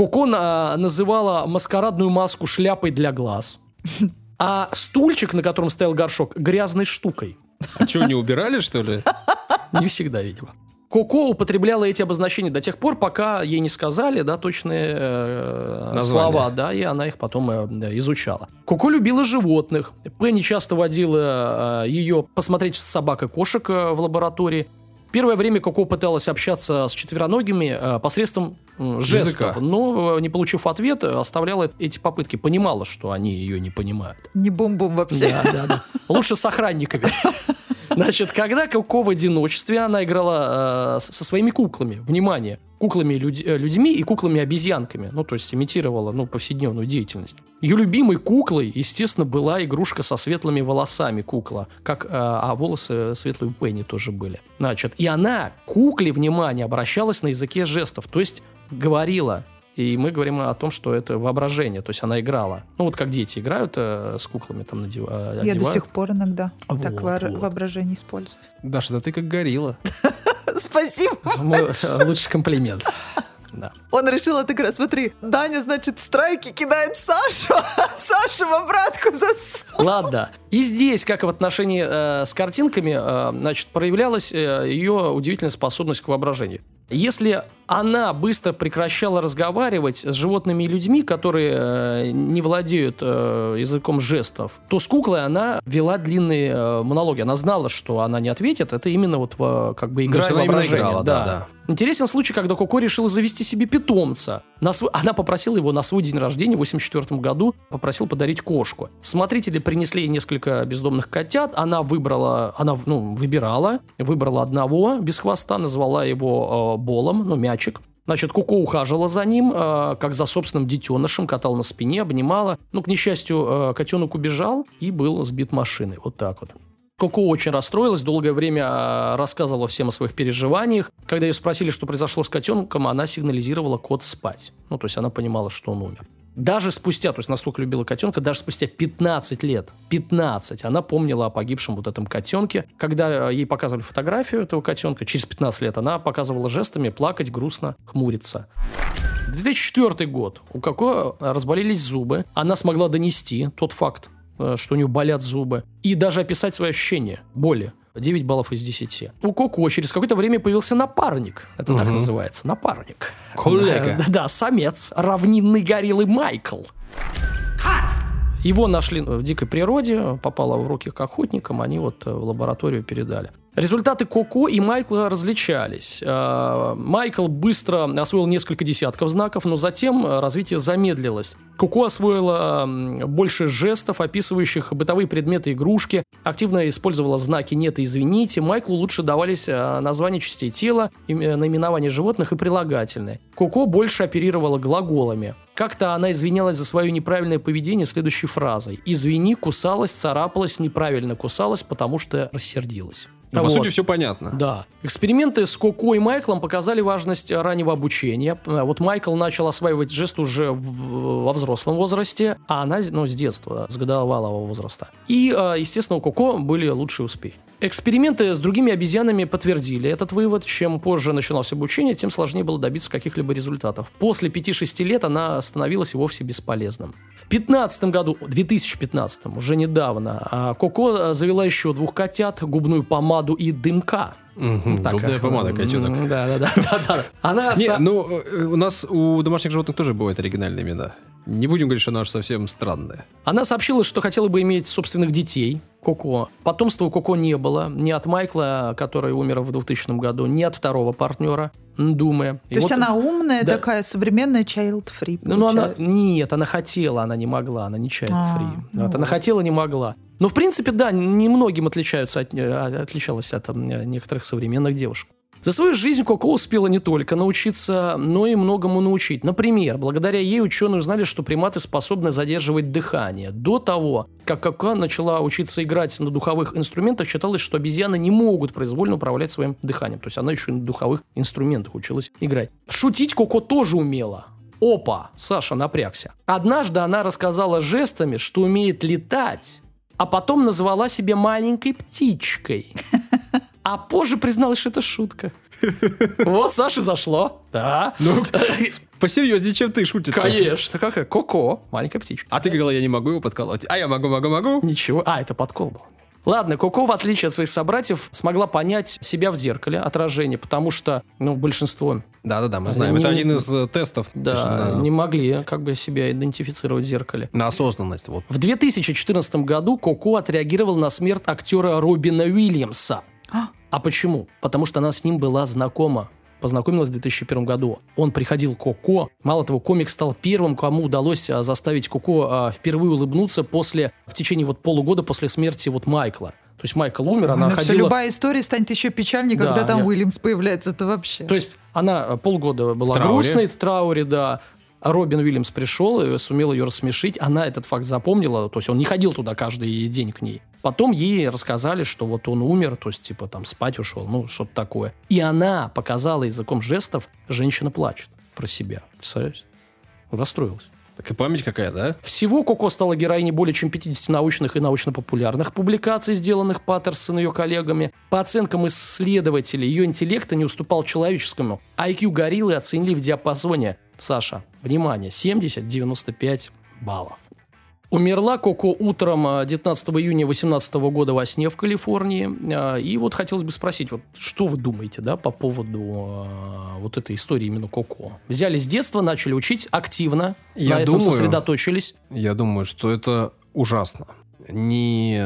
Speaker 2: Коко на, называла маскарадную маску шляпой для глаз. А стульчик, на котором стоял горшок, грязной штукой.
Speaker 1: А что, не убирали, что ли?
Speaker 2: Не всегда, видимо. Коко употребляла эти обозначения до тех пор, пока ей не сказали, да, точные э, слова, да, и она их потом э, изучала. Коко любила животных. Пенни часто водила э, ее посмотреть собак и кошек э, в лаборатории. Первое время Коко пыталась общаться с четвероногими э, посредством жестов, Языка. но, э, не получив ответа, оставляла эти попытки. Понимала, что они ее не понимают.
Speaker 3: Не бум-бум вообще.
Speaker 2: Да, да, да. Лучше с охранниками. Значит, когда Коко в одиночестве, она играла э, со своими куклами. Внимание! Куклами людь, э, людьми и куклами-обезьянками. Ну, то есть имитировала, ну, повседневную деятельность. Ее любимой куклой, естественно, была игрушка со светлыми волосами кукла. Как, э, а волосы светлые у Пенни тоже были. Значит, и она кукле, внимание, обращалась на языке жестов. То есть говорила и мы говорим о том, что это воображение, то есть она играла. Ну вот как дети играют э, с куклами там надев... одевают.
Speaker 3: Я до сих пор иногда вот, так во- вот. воображение использую.
Speaker 1: Даша, да ты как горилла.
Speaker 3: Спасибо.
Speaker 2: Лучший комплимент.
Speaker 3: Да. Он решил отыграть. Смотри, Даня, значит, страйки кидает в Сашу, а Саша в обратку засунул.
Speaker 2: Ладно. И здесь, как и в отношении э, с картинками, э, значит, проявлялась э, ее удивительная способность к воображению. Если она быстро прекращала разговаривать с животными и людьми, которые э, не владеют э, языком жестов, то с куклой она вела длинные э, монологи. Она знала, что она не ответит. Это именно вот в, как бы игра ну, воображения. Играла, да. Да, да. Интересен случай, когда Коко решила завести себе питомца. На свой... Она попросила его на свой день рождения в 84 году, попросил подарить кошку. Смотрители принесли ей несколько бездомных котят. Она выбрала, она ну, выбирала, выбрала одного без хвоста, назвала его э, Болом, ну, мяч мальчик. Значит, Куко ухаживала за ним, э, как за собственным детенышем, катала на спине, обнимала. Ну, к несчастью, э, котенок убежал и был сбит машиной. Вот так вот. Коко очень расстроилась, долгое время э, рассказывала всем о своих переживаниях. Когда ее спросили, что произошло с котенком, она сигнализировала кот спать. Ну, то есть она понимала, что он умер. Даже спустя, то есть настолько любила котенка, даже спустя 15 лет, 15, она помнила о погибшем вот этом котенке. Когда э, ей показывали фотографию этого котенка, через 15 лет она показывала жестами плакать, грустно, хмуриться. 2004 год. У Коко разболелись зубы. Она смогла донести тот факт, э, что у нее болят зубы, и даже описать свои ощущения боли. 9 баллов из 10. У Коко через какое-то время появился напарник. Это угу. так называется. Напарник.
Speaker 1: Коллега.
Speaker 2: Да, да, самец равнинный гориллы Майкл. Его нашли в дикой природе, попало в руки к охотникам, они вот в лабораторию передали. Результаты Коко и Майкла различались. А, Майкл быстро освоил несколько десятков знаков, но затем развитие замедлилось. Коко освоила больше жестов, описывающих бытовые предметы игрушки, активно использовала знаки «нет» и «извините». Майклу лучше давались а, названия частей тела, наименования животных и прилагательные. Коко больше оперировала глаголами. Как-то она извинялась за свое неправильное поведение следующей фразой. «Извини, кусалась, царапалась, неправильно кусалась, потому что рассердилась».
Speaker 1: Ну, вот. По сути, все понятно.
Speaker 2: Да. Эксперименты с Коко и Майклом показали важность раннего обучения. Вот Майкл начал осваивать жест уже в, во взрослом возрасте, а она ну, с детства, с годовалого возраста. И, а, естественно, у Коко были лучшие успехи. Эксперименты с другими обезьянами подтвердили этот вывод. Чем позже начиналось обучение, тем сложнее было добиться каких-либо результатов. После 5-6 лет она становилась и вовсе бесполезным. В 2015 году, 2015, уже недавно, а, Коко завела еще двух котят, губную помаду и дымка.
Speaker 1: Угу, так, губная помада, котенок.
Speaker 2: Да, да, да. да, да.
Speaker 1: Она Не, со... ну, э, у нас у домашних животных тоже бывают оригинальные имена. Не будем говорить, что она уж совсем странная.
Speaker 2: Она сообщила, что хотела бы иметь собственных детей, Коко. Потомства у Коко не было. Ни от Майкла, который умер в 2000 году, ни от второго партнера, Думы.
Speaker 3: То есть
Speaker 2: вот-
Speaker 3: она умная,
Speaker 2: да.
Speaker 3: такая современная child-free.
Speaker 2: Ну, ну, она... Нет, она хотела, она не могла, она не child
Speaker 3: А,
Speaker 2: free.
Speaker 3: ну
Speaker 2: Вот, она
Speaker 3: вот.
Speaker 2: хотела, не могла. Но, в принципе, да, немногим отличаются от, э, отличалась от некоторых современных девушек. За свою жизнь Коко успела не только научиться, но и многому научить. Например, благодаря ей ученые узнали, что приматы способны задерживать дыхание. До того, как Коко начала учиться играть на духовых инструментах, считалось, что обезьяны не могут произвольно управлять своим дыханием. То есть она еще и на духовых инструментах училась играть. Шутить Коко тоже умела. Опа, Саша напрягся. Однажды она рассказала жестами, что умеет летать, а потом назвала себя маленькой птичкой. А позже призналась, что это шутка. Вот Саше зашло. Да.
Speaker 1: Ну, посерьезнее, чем ты шутишь.
Speaker 2: Конечно. Какая? Коко. Маленькая птичка.
Speaker 1: А ты говорила, я не могу его подколоть. А я могу, могу, могу.
Speaker 2: Ничего. А, это подкол был. Ладно, Коко, в отличие от своих собратьев, смогла понять себя в зеркале, отражение, потому что, ну, большинство,
Speaker 1: Да-да-да, мы знаем.
Speaker 2: не-
Speaker 1: Это
Speaker 2: не-
Speaker 1: один из э, тестов.
Speaker 2: да,
Speaker 1: точно, на-
Speaker 2: не могли как бы себя идентифицировать в зеркале.
Speaker 1: На осознанность. Вот.
Speaker 2: В 2014 году Коко отреагировал на смерть актера Робина Уильямса. А почему? Потому что она с ним была знакома. Познакомилась в 2001 году. Он приходил к Коко. Мало того, комик стал первым, кому удалось а, заставить Коко а, впервые улыбнуться после, в течение вот полугода после смерти вот Майкла. То есть Майкл умер, она
Speaker 3: Ну,
Speaker 2: ходила...
Speaker 3: Любая история станет еще печальнее,
Speaker 2: Да,
Speaker 3: когда там
Speaker 2: я-
Speaker 3: Уильямс появляется. Это вообще.
Speaker 2: То есть она э, полгода была
Speaker 1: В трауре.
Speaker 2: грустной, в трауре, да. Робин Уильямс пришел и сумел ее рассмешить. Она этот факт запомнила, то есть он не ходил туда каждый день к ней. Потом ей рассказали, что вот он умер, то есть типа там спать ушел, ну что-то такое. И она показала языком жестов, женщина плачет про себя. Представляете? Расстроилась.
Speaker 1: Так и память какая, да?
Speaker 2: Всего Коко стала героиней более чем 50 научных и научно-популярных публикаций, сделанных Паттерсон и ее коллегами. По оценкам исследователей, ее интеллекта не уступал человеческому. IQ гориллы оценили в диапазоне, Саша, внимание, 70-95 баллов. Умерла Коко утром э, 19 июня 2018 года во сне в Калифорнии. Э, И вот хотелось бы спросить, вот что вы думаете да, по поводу э, вот этой истории именно Коко? Взяли с детства, начали учить активно,
Speaker 1: Я
Speaker 2: на этом
Speaker 1: думаю-
Speaker 2: сосредоточились.
Speaker 1: Я думаю, что это ужасно. Не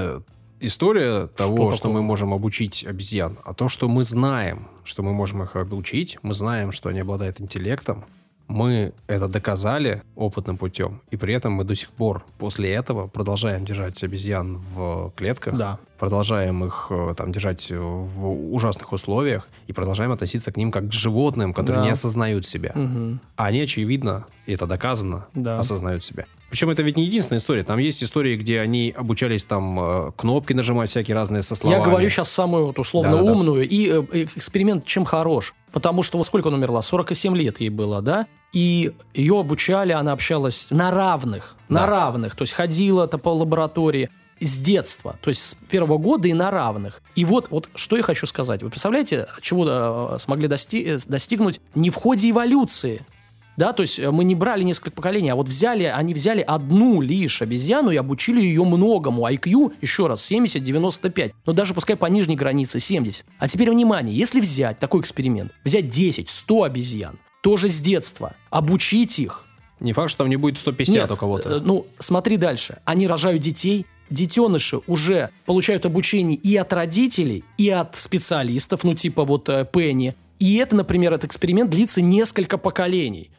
Speaker 1: история того, что,
Speaker 2: такого?
Speaker 1: мы можем обучить обезьян, а то, что мы знаем, что мы можем их обучить, мы знаем, что они обладают интеллектом, мы это доказали опытным путем, и при этом мы до сих пор после этого продолжаем держать обезьян в клетках,
Speaker 2: Да.
Speaker 1: продолжаем их э, там держать в ужасных условиях и продолжаем относиться к ним как к животным, которые
Speaker 2: Да.
Speaker 1: не осознают себя.
Speaker 2: Мгм.
Speaker 1: А они, очевидно, и это доказано,
Speaker 2: Да.
Speaker 1: осознают себя. Причем это ведь не единственная история. Там есть истории, где они обучались там э, кнопки нажимать всякие разные со словами.
Speaker 2: Я говорю сейчас самую вот условно
Speaker 1: Да-да-да.
Speaker 2: умную. И э, э, эксперимент чем хорош? Потому что вот сколько она умерла? 47 лет ей было, да? И ее обучали, она общалась на равных. На
Speaker 1: Да.
Speaker 2: равных. То есть ходила то по лаборатории с детства, то есть с первого года и на равных. И вот, вот что я хочу сказать. Вы представляете, чего э, смогли дости- достигнуть не в ходе эволюции, да, то есть э, мы не брали несколько поколений, а вот взяли, они взяли одну лишь обезьяну и обучили ее многому. IQ, еще раз, 70-95. Но даже пускай по нижней границе 70. А теперь внимание, если взять такой эксперимент, взять 10-100 обезьян, тоже с детства, обучить их.
Speaker 1: Не факт, что там не будет 150
Speaker 2: Нет,
Speaker 1: у кого-то.
Speaker 2: э, Ну, смотри дальше. Они рожают детей, детеныши уже получают обучение и от родителей, и от специалистов, ну, типа вот э, Пенни. И это, например, этот эксперимент длится несколько поколений.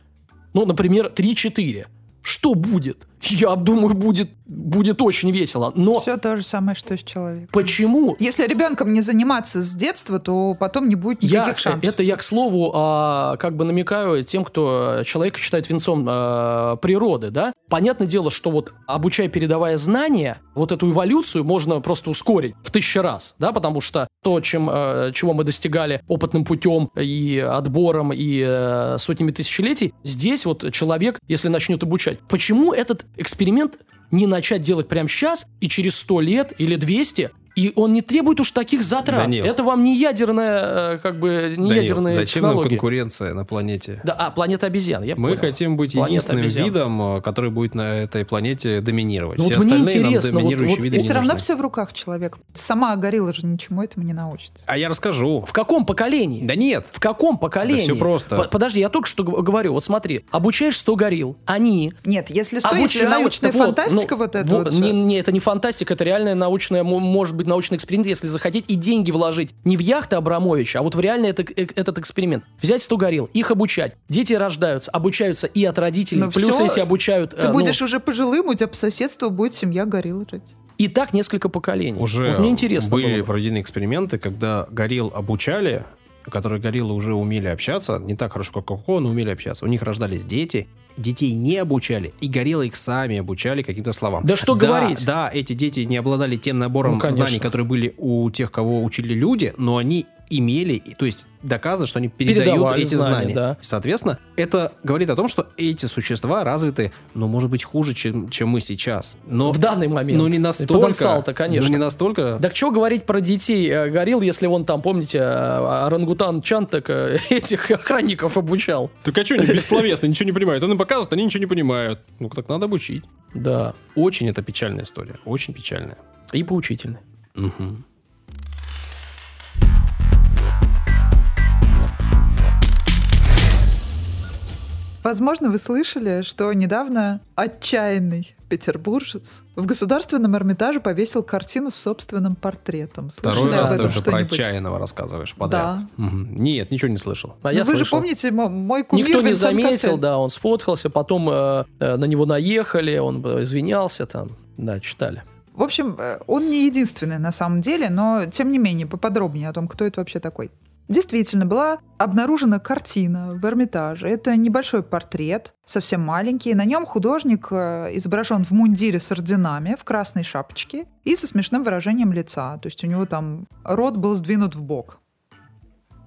Speaker 2: Ну, например, 3-4. Что будет? Я думаю, будет, будет очень весело. Но
Speaker 3: Все то же самое, что с человеком.
Speaker 2: почему
Speaker 3: Если ребенком не заниматься с детства, то потом не будет никаких
Speaker 2: Я,
Speaker 3: шансов.
Speaker 2: это я, к слову, а, как бы намекаю тем, кто человека считает венцом а, природы, да? Понятное дело, что вот обучая, передавая знания, вот эту эволюцию можно просто ускорить в тысячу раз, да, потому что то, чем, а, чего мы достигали опытным путем и отбором, и э, сотнями тысячелетий, здесь вот человек, если начнет обучать, почему этот эксперимент не начать делать прямо сейчас и через 100 лет или 200 И он не требует уж таких затрат.
Speaker 1: Данил.
Speaker 2: Это вам не ядерная, э, как бы, не
Speaker 1: Данил,
Speaker 2: ядерная
Speaker 1: зачем нам
Speaker 2: технология.
Speaker 1: конкуренция на планете?
Speaker 2: Да, а, планета обезьян, я
Speaker 1: Мы
Speaker 2: понял.
Speaker 1: хотим быть
Speaker 2: Планета
Speaker 1: единственным
Speaker 2: обезьян.
Speaker 1: видом, э, который будет на этой планете доминировать.
Speaker 2: Ну
Speaker 1: Все
Speaker 2: вот мне
Speaker 1: остальные нам
Speaker 2: интересно, вот-
Speaker 1: доминирующие
Speaker 2: вот-
Speaker 1: виды
Speaker 3: И
Speaker 1: не
Speaker 3: все равно
Speaker 1: нужны.
Speaker 3: все в руках человека. Сама горилла же ничему этому не научится.
Speaker 1: А я расскажу.
Speaker 2: В каком поколении?
Speaker 1: Да нет.
Speaker 2: В каком поколении?
Speaker 1: всё просто.
Speaker 2: По- Подожди, я только что говорю. Вот смотри, обучаешь 100 горилл, они
Speaker 3: Нет, если что, если
Speaker 2: обучают...
Speaker 3: научная
Speaker 2: вот,
Speaker 3: фантастика,
Speaker 2: ну,
Speaker 3: вот это вот.
Speaker 2: не,
Speaker 3: всё.
Speaker 2: не, это не фантастика, это реальная научная, может быть, научный эксперимент, если захотеть, и деньги вложить не в яхты Абрамовича, а вот в реальный это- э- этот эксперимент. Взять 100 горилл, их обучать. Дети рождаются, обучаются и от родителей,
Speaker 3: Ну
Speaker 2: плюс
Speaker 3: всё,
Speaker 2: эти обучают...
Speaker 3: Ты
Speaker 2: э, ну,
Speaker 3: будешь уже пожилым, у тебя по соседству будет семья гориллы жить.
Speaker 2: и так несколько поколений.
Speaker 1: Уже
Speaker 2: Вот мне интересно
Speaker 1: были
Speaker 2: было бы.
Speaker 1: проведены эксперименты, когда горилл обучали, которые гориллы уже умели общаться, не так хорошо, как Коко, но умели общаться. У них рождались дети, детей не обучали, и гориллы их сами обучали каким-то словам.
Speaker 2: Да что говорить.
Speaker 1: Да, эти дети не обладали тем набором
Speaker 2: Ну, конечно.
Speaker 1: знаний, которые были у тех, кого учили люди, но они имели, и- то есть доказано, что они передают
Speaker 2: Передавали
Speaker 1: эти
Speaker 2: знания,
Speaker 1: знания.
Speaker 2: да.
Speaker 1: Соответственно, это говорит о том, что эти существа развиты, ну, может быть, хуже, чем, чем мы сейчас. Но,
Speaker 2: В данный момент.
Speaker 1: но не настолько.
Speaker 2: Потенциал-то, конечно.
Speaker 1: Ну, не настолько.
Speaker 2: Так что говорить про детей э, горилл, если вон там, помните, э, орангутан Чан так э, этих охранников обучал?
Speaker 1: Так а что они бессловесно, ничего не понимают? Он им показывает, они ничего не понимают. Ну, так надо обучить.
Speaker 2: Да.
Speaker 1: Очень это печальная история. Очень печальная.
Speaker 2: И поучительный.
Speaker 1: Мгм.
Speaker 3: Возможно, вы слышали, что недавно отчаянный петербуржец в Государственном Эрмитаже повесил картину с собственным портретом.
Speaker 1: Второй
Speaker 3: Слышали
Speaker 1: раз
Speaker 3: об
Speaker 1: ты уже про отчаянного рассказываешь подряд. Мгм. Нет, ничего не слышал.
Speaker 2: А
Speaker 3: Ну,
Speaker 2: я
Speaker 3: вы же
Speaker 2: слышал.
Speaker 3: помните мо- мой кумир
Speaker 2: Никто не
Speaker 3: Винсан
Speaker 2: заметил,
Speaker 3: Кассель?
Speaker 2: да, он сфоткался, потом э, э, на него наехали, он э, извинялся там. Да, читали.
Speaker 3: В общем, э, он не единственный на самом деле, но тем не менее поподробнее о том, кто это вообще такой. Действительно, была обнаружена картина в Эрмитаже. Это небольшой портрет, совсем маленький. На нем художник э, изображен в мундире с орденами, в красной шапочке и со смешным выражением лица. То есть у него там рот был сдвинут в бок.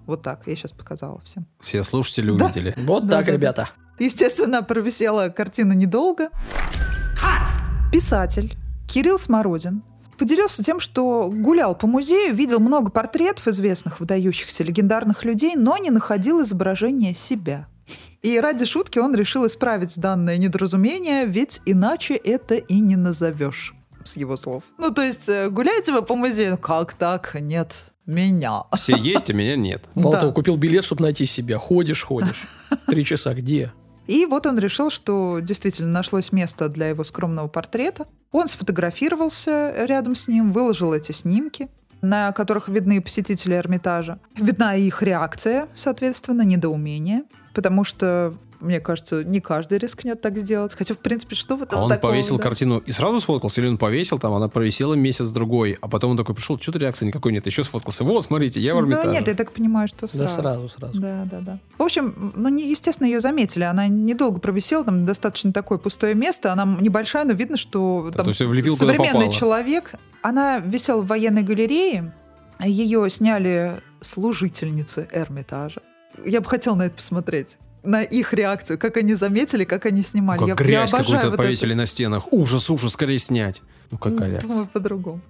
Speaker 3: Вот так, я сейчас показала всем.
Speaker 1: Все слушатели
Speaker 3: Да.
Speaker 1: увидели.
Speaker 2: Вот
Speaker 3: Да,
Speaker 2: так,
Speaker 3: да, да.
Speaker 2: ребята.
Speaker 3: Естественно, провисела картина недолго. Писатель Кирилл Смородин поделился тем, что гулял по музею, видел много портретов известных, выдающихся, легендарных людей, но не находил изображения себя. И ради шутки он решил исправить данное недоразумение, ведь иначе это и не назовешь, с его слов. Ну, то есть, э, гуляете вы по музею, ну, как так? Нет, меня.
Speaker 1: Все есть, а меня нет.
Speaker 2: Мало
Speaker 3: Да.
Speaker 2: того, купил билет, чтобы найти себя. Ходишь, ходишь. Три часа где?
Speaker 3: И вот он решил, что действительно нашлось место для его скромного портрета. Он сфотографировался рядом с ним, выложил эти снимки, на которых видны посетители Эрмитажа. Видна их реакция, соответственно, недоумение, потому что, мне кажется, не каждый рискнет так сделать. Хотя, в принципе, что в этом
Speaker 1: А он
Speaker 3: такого,
Speaker 1: повесил
Speaker 3: да?
Speaker 1: картину и сразу сфоткался, или он повесил, там она провисела месяц-другой, а потом он такой пришел, что-то реакции никакой нет, еще сфоткался. Вот, смотрите, я в
Speaker 3: Ну,
Speaker 1: Эрмитаже.
Speaker 3: нет, я так понимаю, что
Speaker 2: Да
Speaker 3: сразу.
Speaker 2: сразу, сразу.
Speaker 3: Да, да, да. В общем, ну, не- естественно, ее заметили. Она недолго провисела, там достаточно такое пустое место. Она небольшая, но видно, что там
Speaker 1: то есть влепил
Speaker 3: современный человек. Она висела в военной галерее. Ее сняли служительницы Эрмитажа. Я бы хотела на это посмотреть. На их реакцию, как они заметили, как они снимали.
Speaker 1: Как
Speaker 3: я,
Speaker 1: грязь
Speaker 3: я
Speaker 1: какую-то
Speaker 3: вот
Speaker 1: повесили на стенах. Ужас, ужас, скорее снять. Ну
Speaker 3: это.
Speaker 1: какая реакция?
Speaker 3: Думаю, по-другому.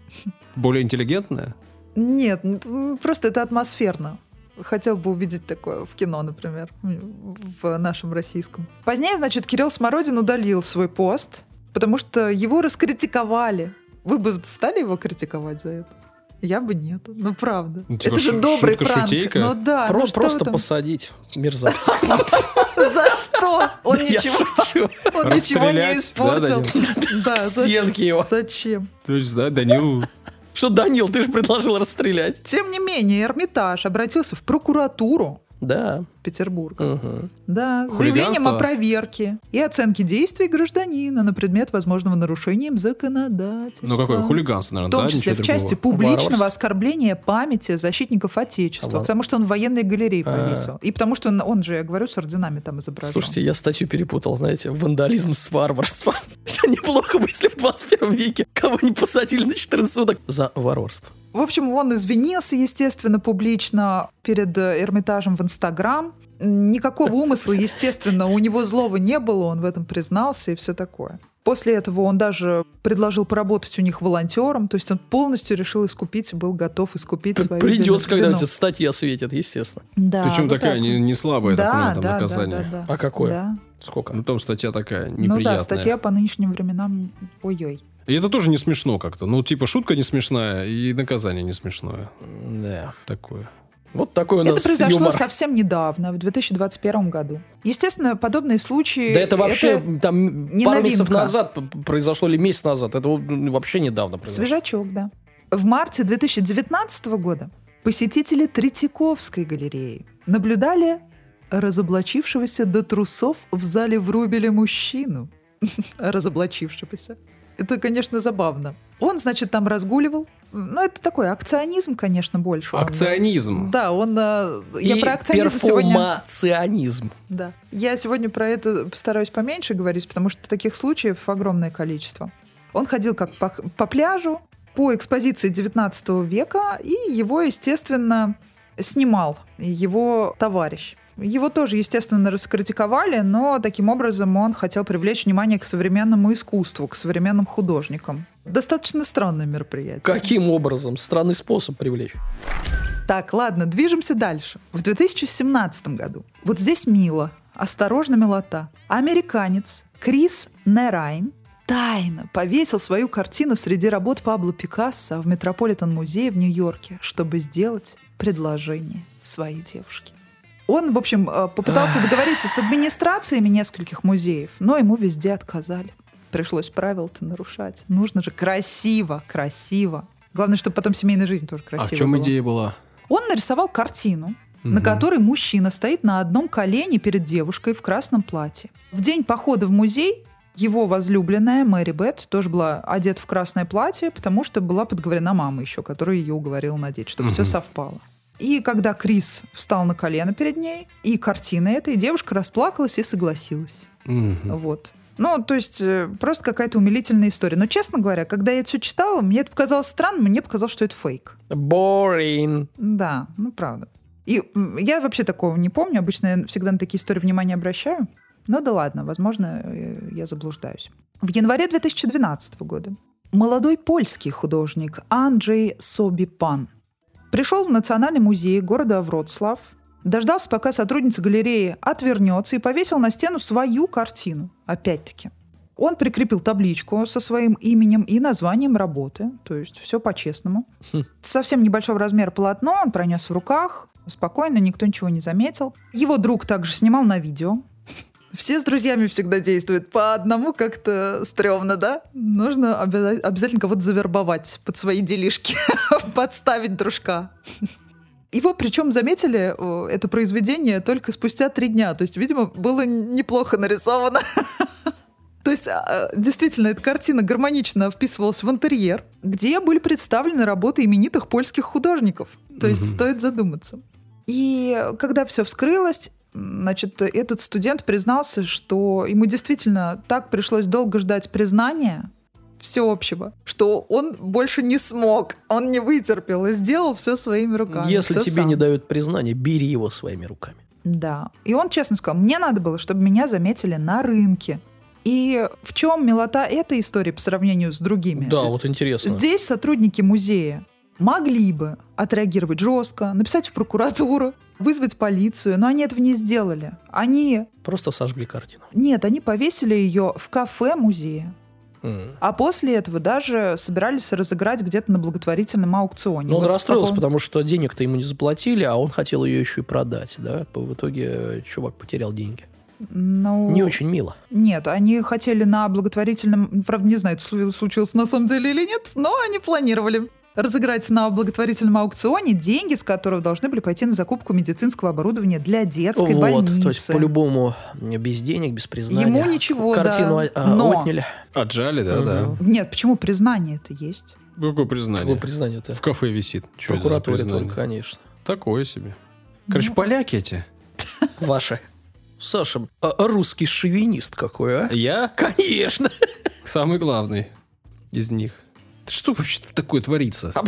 Speaker 1: Более интеллигентная?
Speaker 3: Нет, м, просто это атмосферно. Хотел бы увидеть такое в кино, например, в нашем российском. Позднее, значит, Кирилл Смородин удалил свой пост, потому что его раскритиковали. Вы бы стали его критиковать за это? Я бы нет. Ну, правда.
Speaker 1: Ну, типа
Speaker 3: это же добрый
Speaker 1: шутка,
Speaker 3: пранк.
Speaker 1: шутейка?
Speaker 3: Ну да.
Speaker 2: Про-
Speaker 3: ну
Speaker 2: просто
Speaker 3: там?
Speaker 2: посадить мерзавца.
Speaker 3: За что? Он ничего, он ничего не испортил.
Speaker 2: Стенки его.
Speaker 3: Зачем?
Speaker 1: То есть, да, Данил...
Speaker 2: Что, Данил, ты же предложил расстрелять.
Speaker 3: Тем не менее, Эрмитаж обратился в прокуратуру
Speaker 2: Да.
Speaker 3: Петербурга.
Speaker 2: Мгм.
Speaker 3: Да, с заявлением о проверке и оценке действий гражданина на предмет возможного нарушения им законодательства.
Speaker 1: Ну какое хулиганство,
Speaker 3: В
Speaker 1: наверное,
Speaker 3: том
Speaker 1: да?
Speaker 3: числе в части
Speaker 1: другого.
Speaker 3: публичного
Speaker 2: Варварство.
Speaker 3: оскорбления памяти защитников Отечества,
Speaker 2: А,
Speaker 3: потому что он в военной галерее
Speaker 2: А.
Speaker 3: повесил. И потому что он, он же, я говорю, с орденами там изображен.
Speaker 2: Слушайте, я статью перепутал, знаете, вандализм с варварством. Неплохо бы, если в 21 веке кого-нибудь посадили на 14 суток за варварство.
Speaker 3: В общем, он извинился, естественно, публично перед э, Эрмитажем в Инстаграм. Никакого умысла, естественно, у него злого не было, он в этом признался и все такое. После этого он даже предложил поработать у них волонтером, то есть он полностью решил искупить, был готов искупить свою
Speaker 2: Придется, когда эти статья светят, естественно.
Speaker 3: Да,
Speaker 1: Причем
Speaker 3: вот
Speaker 1: такая
Speaker 3: так
Speaker 1: не, не слабая,
Speaker 3: да,
Speaker 1: понимаю, там
Speaker 3: да,
Speaker 1: наказание.
Speaker 3: Да, да, да.
Speaker 2: А какое?
Speaker 3: Да.
Speaker 2: Сколько?
Speaker 1: Ну там статья такая
Speaker 3: Ну
Speaker 1: неприятная.
Speaker 3: да, статья по нынешним временам, ой-ой.
Speaker 1: И это тоже не смешно как-то. Ну, типа, шутка не смешная, и наказание не смешное.
Speaker 2: Да.
Speaker 1: Такое.
Speaker 2: Вот такой у нас
Speaker 3: Это произошло
Speaker 2: юмор.
Speaker 3: совсем недавно, в 2021 году. Естественно, подобные случаи...
Speaker 2: Да это вообще там
Speaker 3: не
Speaker 2: пару месяцев
Speaker 3: новинка.
Speaker 2: назад п- произошло или месяц назад. Это вообще недавно произошло.
Speaker 3: Свежачок, да. В марте 2019 года посетители Третьяковской галереи наблюдали разоблачившегося до трусов в зале Врубеля мужчину. Разоблачившегося. Это, конечно, забавно. Он, значит, там разгуливал. Ну, это такой акционизм, конечно, больше. Он,
Speaker 1: Акционизм.
Speaker 3: Да, он... э, Я
Speaker 2: И
Speaker 3: про акционизм сегодня... Да. Я сегодня про это постараюсь поменьше говорить, потому что таких случаев огромное количество. Он ходил как по, по пляжу, по экспозиции 19 века, и его, естественно, снимал его товарищ. Его тоже, естественно, раскритиковали, но таким образом он хотел привлечь внимание к современному искусству, к современным художникам. Достаточно странное мероприятие.
Speaker 2: Каким образом? Странный способ привлечь.
Speaker 3: Так, ладно, движемся дальше. В 2017 году. Вот здесь мило. Осторожно, милота. Американец Крис Нерайн тайно повесил свою картину среди работ Пабло Пикассо в Метрополитен-музее в Нью-Йорке, чтобы сделать предложение своей девушке. Он, в общем, э, попытался договориться с администрациями нескольких музеев, но ему везде отказали. Пришлось правила-то нарушать. Нужно же красиво, красиво. Главное, чтобы потом семейная жизнь тоже
Speaker 1: А
Speaker 3: красиво
Speaker 1: в чем
Speaker 3: была.
Speaker 1: идея была?
Speaker 3: Он нарисовал картину, на
Speaker 1: Мгм.
Speaker 3: которой мужчина стоит на одном колене перед девушкой в красном платье. В день похода в музей его возлюбленная Мэри Бет тоже была одета в красное платье, потому что была подговорена мама еще, которая ее уговорила надеть, чтобы все
Speaker 1: Мгм.
Speaker 3: совпало. И когда Крис встал на колено перед ней, и картина эта, и девушка расплакалась и согласилась.
Speaker 1: Мгм.
Speaker 3: Вот. Ну, то есть, э, просто какая-то умилительная история. Но, честно говоря, когда я это все читала, мне это показалось странным, мне показалось, что это фейк.
Speaker 2: Boring.
Speaker 3: Да, ну правда. И я вообще такого не помню. Обычно я всегда на такие истории внимание обращаю. Ну да ладно, возможно, э, я заблуждаюсь. В январе 2012 года молодой польский художник Анджей Собипан пришел в Национальный музей города Вроцлав, дождался, пока сотрудница галереи отвернется и повесил на стену свою картину. Опять-таки. Он прикрепил табличку со своим именем и названием работы, то есть все по-честному. Совсем небольшого размера полотно он пронес в руках, спокойно, никто ничего не заметил. Его друг также снимал на видео. Все с друзьями всегда действуют по одному как-то стрёмно, да? Нужно обяза- обязательно кого-то завербовать под свои делишки, подставить дружка. Его причем заметили э, это произведение только спустя три дня. То есть, видимо, было неплохо нарисовано. То есть, а, действительно, эта картина гармонично вписывалась в интерьер, где были представлены работы именитых польских художников. То есть, стоит задуматься. И когда все вскрылось, значит, этот студент признался, что ему действительно так пришлось долго ждать признания всеобщего, что он больше не смог, он не вытерпел и сделал все своими руками.
Speaker 2: Если тебе
Speaker 3: сам.
Speaker 2: не дают признания, бери его своими руками.
Speaker 3: Да. И он честно сказал, мне надо было, чтобы меня заметили на рынке. И в чем милота этой истории по сравнению с другими?
Speaker 2: Да, вот интересно.
Speaker 3: Здесь сотрудники музея могли бы отреагировать жестко, написать в прокуратуру, вызвать полицию, но они этого не сделали. Они...
Speaker 2: Просто сожгли картину.
Speaker 3: Нет, они повесили ее в кафе музея. А после этого даже собирались разыграть где-то на благотворительном аукционе.
Speaker 2: Но он
Speaker 3: Вот
Speaker 2: расстроился,
Speaker 3: по поводу-
Speaker 2: потому что денег-то ему не заплатили, а он хотел ее еще и продать, да? В итоге э, чувак потерял деньги.
Speaker 3: Ну,
Speaker 2: Не очень мило.
Speaker 3: Нет, они хотели на благотворительном... Правда, не знаю, это слу- случилось на самом деле или нет, но они планировали разыграть на благотворительном аукционе деньги, с которого должны были пойти на закупку медицинского оборудования для детской
Speaker 2: вот,
Speaker 3: больницы.
Speaker 2: то есть по-любому без денег, без признания.
Speaker 3: Ему ничего,
Speaker 2: Картину
Speaker 3: да.
Speaker 2: а,
Speaker 3: Но-
Speaker 2: отняли.
Speaker 1: Отжали, да, да.
Speaker 3: Нет, почему признание это есть?
Speaker 1: Какое признание?
Speaker 2: Какое признание-то?
Speaker 1: В кафе висит. За
Speaker 2: Прокуратуре только, конечно.
Speaker 1: Такое себе. Короче,
Speaker 3: Ну,
Speaker 1: поляки эти.
Speaker 2: Ваши. Саша, а русский шовинист какой, а?
Speaker 1: Я
Speaker 2: Конечно.
Speaker 1: самый главный из них. Что вообще такое творится?
Speaker 3: То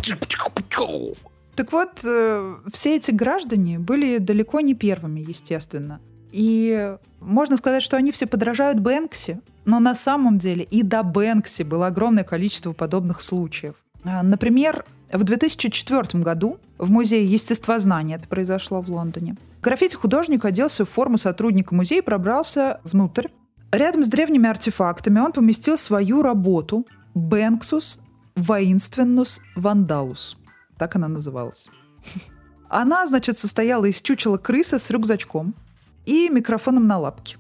Speaker 3: Так вот, э, все эти граждане были далеко не первыми, естественно. И можно сказать, что они все подражают Бэнкси, но на самом деле и до Бэнкси было огромное количество подобных случаев. А, Например, в 2004 году в Музее естествознания это произошло в Лондоне. Граффити-художник оделся в форму сотрудника музея и пробрался внутрь. Рядом с древними артефактами он поместил свою работу «Бэнксус воинственнус вандалус». Так она называлась. Она, значит, состояла из чучела крысы с рюкзачком и микрофоном на лапке.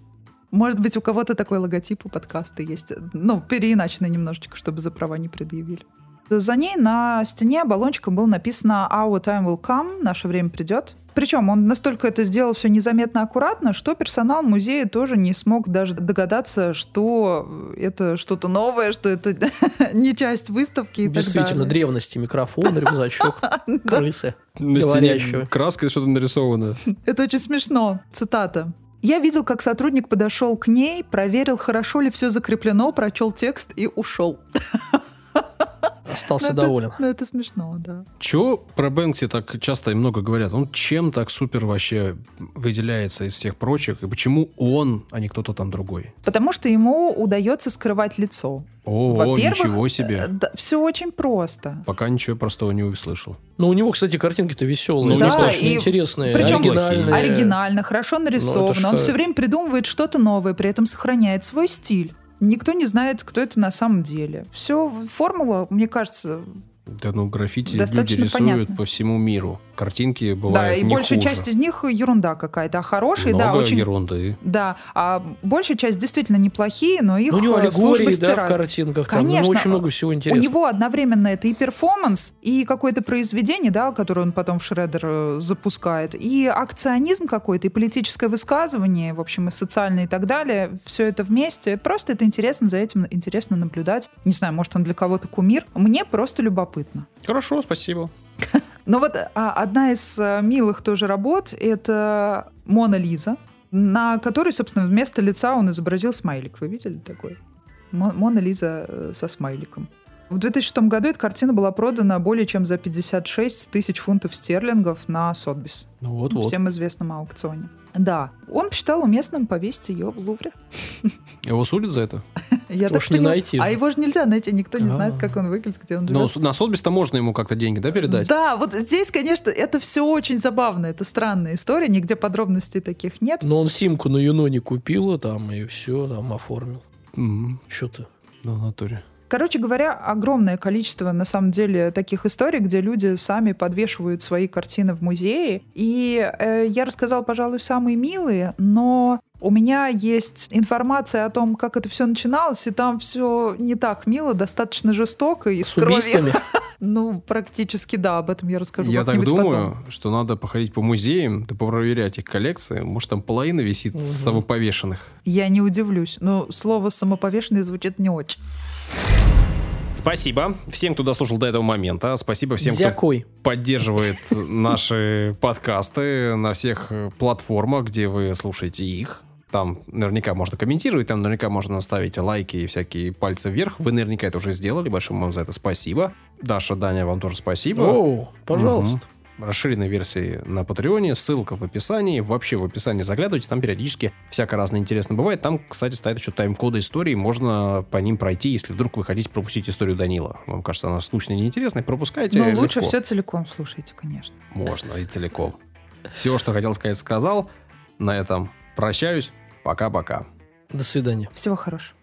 Speaker 3: Может быть, у кого-то такой логотип у подкаста есть. Ну, переиначенный немножечко, чтобы за права не предъявили. За ней на стене баллончиком было написано «Our time will come», «Наше время придет». Причем он настолько это сделал все незаметно аккуратно, что персонал музея тоже не смог даже догадаться, что это что-то новое, что это не часть выставки и
Speaker 2: Действительно, древности, микрофон, рюкзачок, крысы.
Speaker 1: На стене краской что-то нарисовано.
Speaker 3: Это очень смешно. Цитата. Я видел, как сотрудник подошел к ней, проверил, хорошо ли все закреплено, прочел текст и ушел.
Speaker 2: Остался
Speaker 3: Ну, это-
Speaker 2: доволен.
Speaker 3: Ну, это смешно, да.
Speaker 1: Чего про Бэнкси так часто и много говорят? Он чем так супер вообще выделяется из всех прочих? И почему он, а не кто-то там другой?
Speaker 3: Потому что ему удается скрывать лицо.
Speaker 1: О, ничего себе.
Speaker 3: все очень просто.
Speaker 1: Пока ничего простого не услышал.
Speaker 2: Но у него, кстати, картинки-то веселые,
Speaker 1: Ну,
Speaker 3: да,
Speaker 2: достаточно
Speaker 3: и
Speaker 2: интересные,
Speaker 3: причем
Speaker 2: оригинальные.
Speaker 3: Оригинально, хорошо нарисовано. Он все время придумывает что-то новое, при этом сохраняет свой стиль. Никто не знает, кто это на самом деле. Все, формула, мне кажется,
Speaker 1: Да ну, граффити люди рисуют
Speaker 3: понятно.
Speaker 1: по всему миру. Картинки
Speaker 3: да,
Speaker 1: бывают
Speaker 3: и
Speaker 1: не
Speaker 3: большая
Speaker 1: хуже.
Speaker 3: часть из них ерунда какая-то, а хорошие, да, очень
Speaker 1: ерунды.
Speaker 3: Да, а большая часть действительно неплохие, но их
Speaker 2: Ну, у него
Speaker 3: э,
Speaker 2: аллегории, да, в картинках. Там, ну,
Speaker 3: Конечно.
Speaker 2: очень много всего
Speaker 3: У
Speaker 2: интересного.
Speaker 3: него одновременно это и перформанс, и какое-то произведение, да, которое он потом в Шредер э, запускает, и акционизм какой-то, и политическое высказывание, в общем, и социальное и так далее. Все это вместе. Просто это интересно, за этим интересно наблюдать. Не знаю, может, он для кого-то кумир. Мне просто любопытно.
Speaker 1: Хорошо, спасибо.
Speaker 3: Но вот а, одна из а, милых тоже работ — это Мона Лиза, на которой, собственно, вместо лица он изобразил смайлик. Вы видели такой? Мо- Мона Лиза э, со смайликом. В 2006 году эта картина была продана более чем за 56 тысяч фунтов стерлингов на Сотбис,
Speaker 1: Ну вот-вот.
Speaker 3: всем известном аукционе. Да, он посчитал уместным повесить ее в Лувре.
Speaker 1: Его судят за это?
Speaker 3: Я
Speaker 2: Потому
Speaker 3: так
Speaker 2: не
Speaker 3: понимаю-
Speaker 2: найти
Speaker 3: А его же нельзя найти, никто не
Speaker 2: А.
Speaker 3: знает, как он выглядит, где он
Speaker 1: Но
Speaker 3: живет.
Speaker 1: с- на Сотбис-то можно ему как-то деньги, да, передать?
Speaker 3: Да, вот здесь, конечно, это все очень забавно. Это странная история, нигде подробностей таких нет.
Speaker 2: Но он симку на Юноне купил, там, и все, там, оформил. Что-то.
Speaker 1: Ну, в натуре.
Speaker 3: Короче говоря, огромное количество, на самом деле, таких историй, где люди сами подвешивают свои картины в музее. И э, я рассказала, пожалуй, самые милые, но у меня есть информация о том, как это все начиналось, и там все не так мило, достаточно жестоко и
Speaker 2: С
Speaker 3: с
Speaker 2: убийствами.
Speaker 3: Ну, практически да, об этом я расскажу.
Speaker 1: Я так думаю,
Speaker 3: потом.
Speaker 1: что надо походить по музеям, да попроверять их коллекции. Может, там половина висит
Speaker 2: Мгм.
Speaker 1: самоповешенных.
Speaker 3: Я не удивлюсь, но слово «самоповешенный» звучит не очень.
Speaker 1: Спасибо всем, кто дослушал до этого момента. Спасибо всем, кто
Speaker 2: Дякой.
Speaker 1: поддерживает наши подкасты на всех э, платформах, где вы слушаете их. Там наверняка можно комментировать, там наверняка можно ставить лайки и всякие пальцы вверх. Вы наверняка это уже сделали. Большое вам за это спасибо. Даша, Даня, вам тоже спасибо.
Speaker 2: О, пожалуйста.
Speaker 1: Мгм. Расширенной версии на Патреоне, ссылка в описании. Вообще в описании заглядывайте, там периодически всякое разное интересно бывает. Там, кстати, стоят еще тайм-коды истории, можно по ним пройти, если вдруг вы хотите пропустить историю Данила. Вам кажется, она скучная и неинтересная, пропускайте.
Speaker 3: Но Ну, лучше
Speaker 1: легко.
Speaker 3: все целиком слушайте, конечно.
Speaker 1: Можно и целиком. Все, что хотел сказать, сказал. На этом прощаюсь. Пока-пока.
Speaker 2: До свидания.
Speaker 3: Всего хорошего.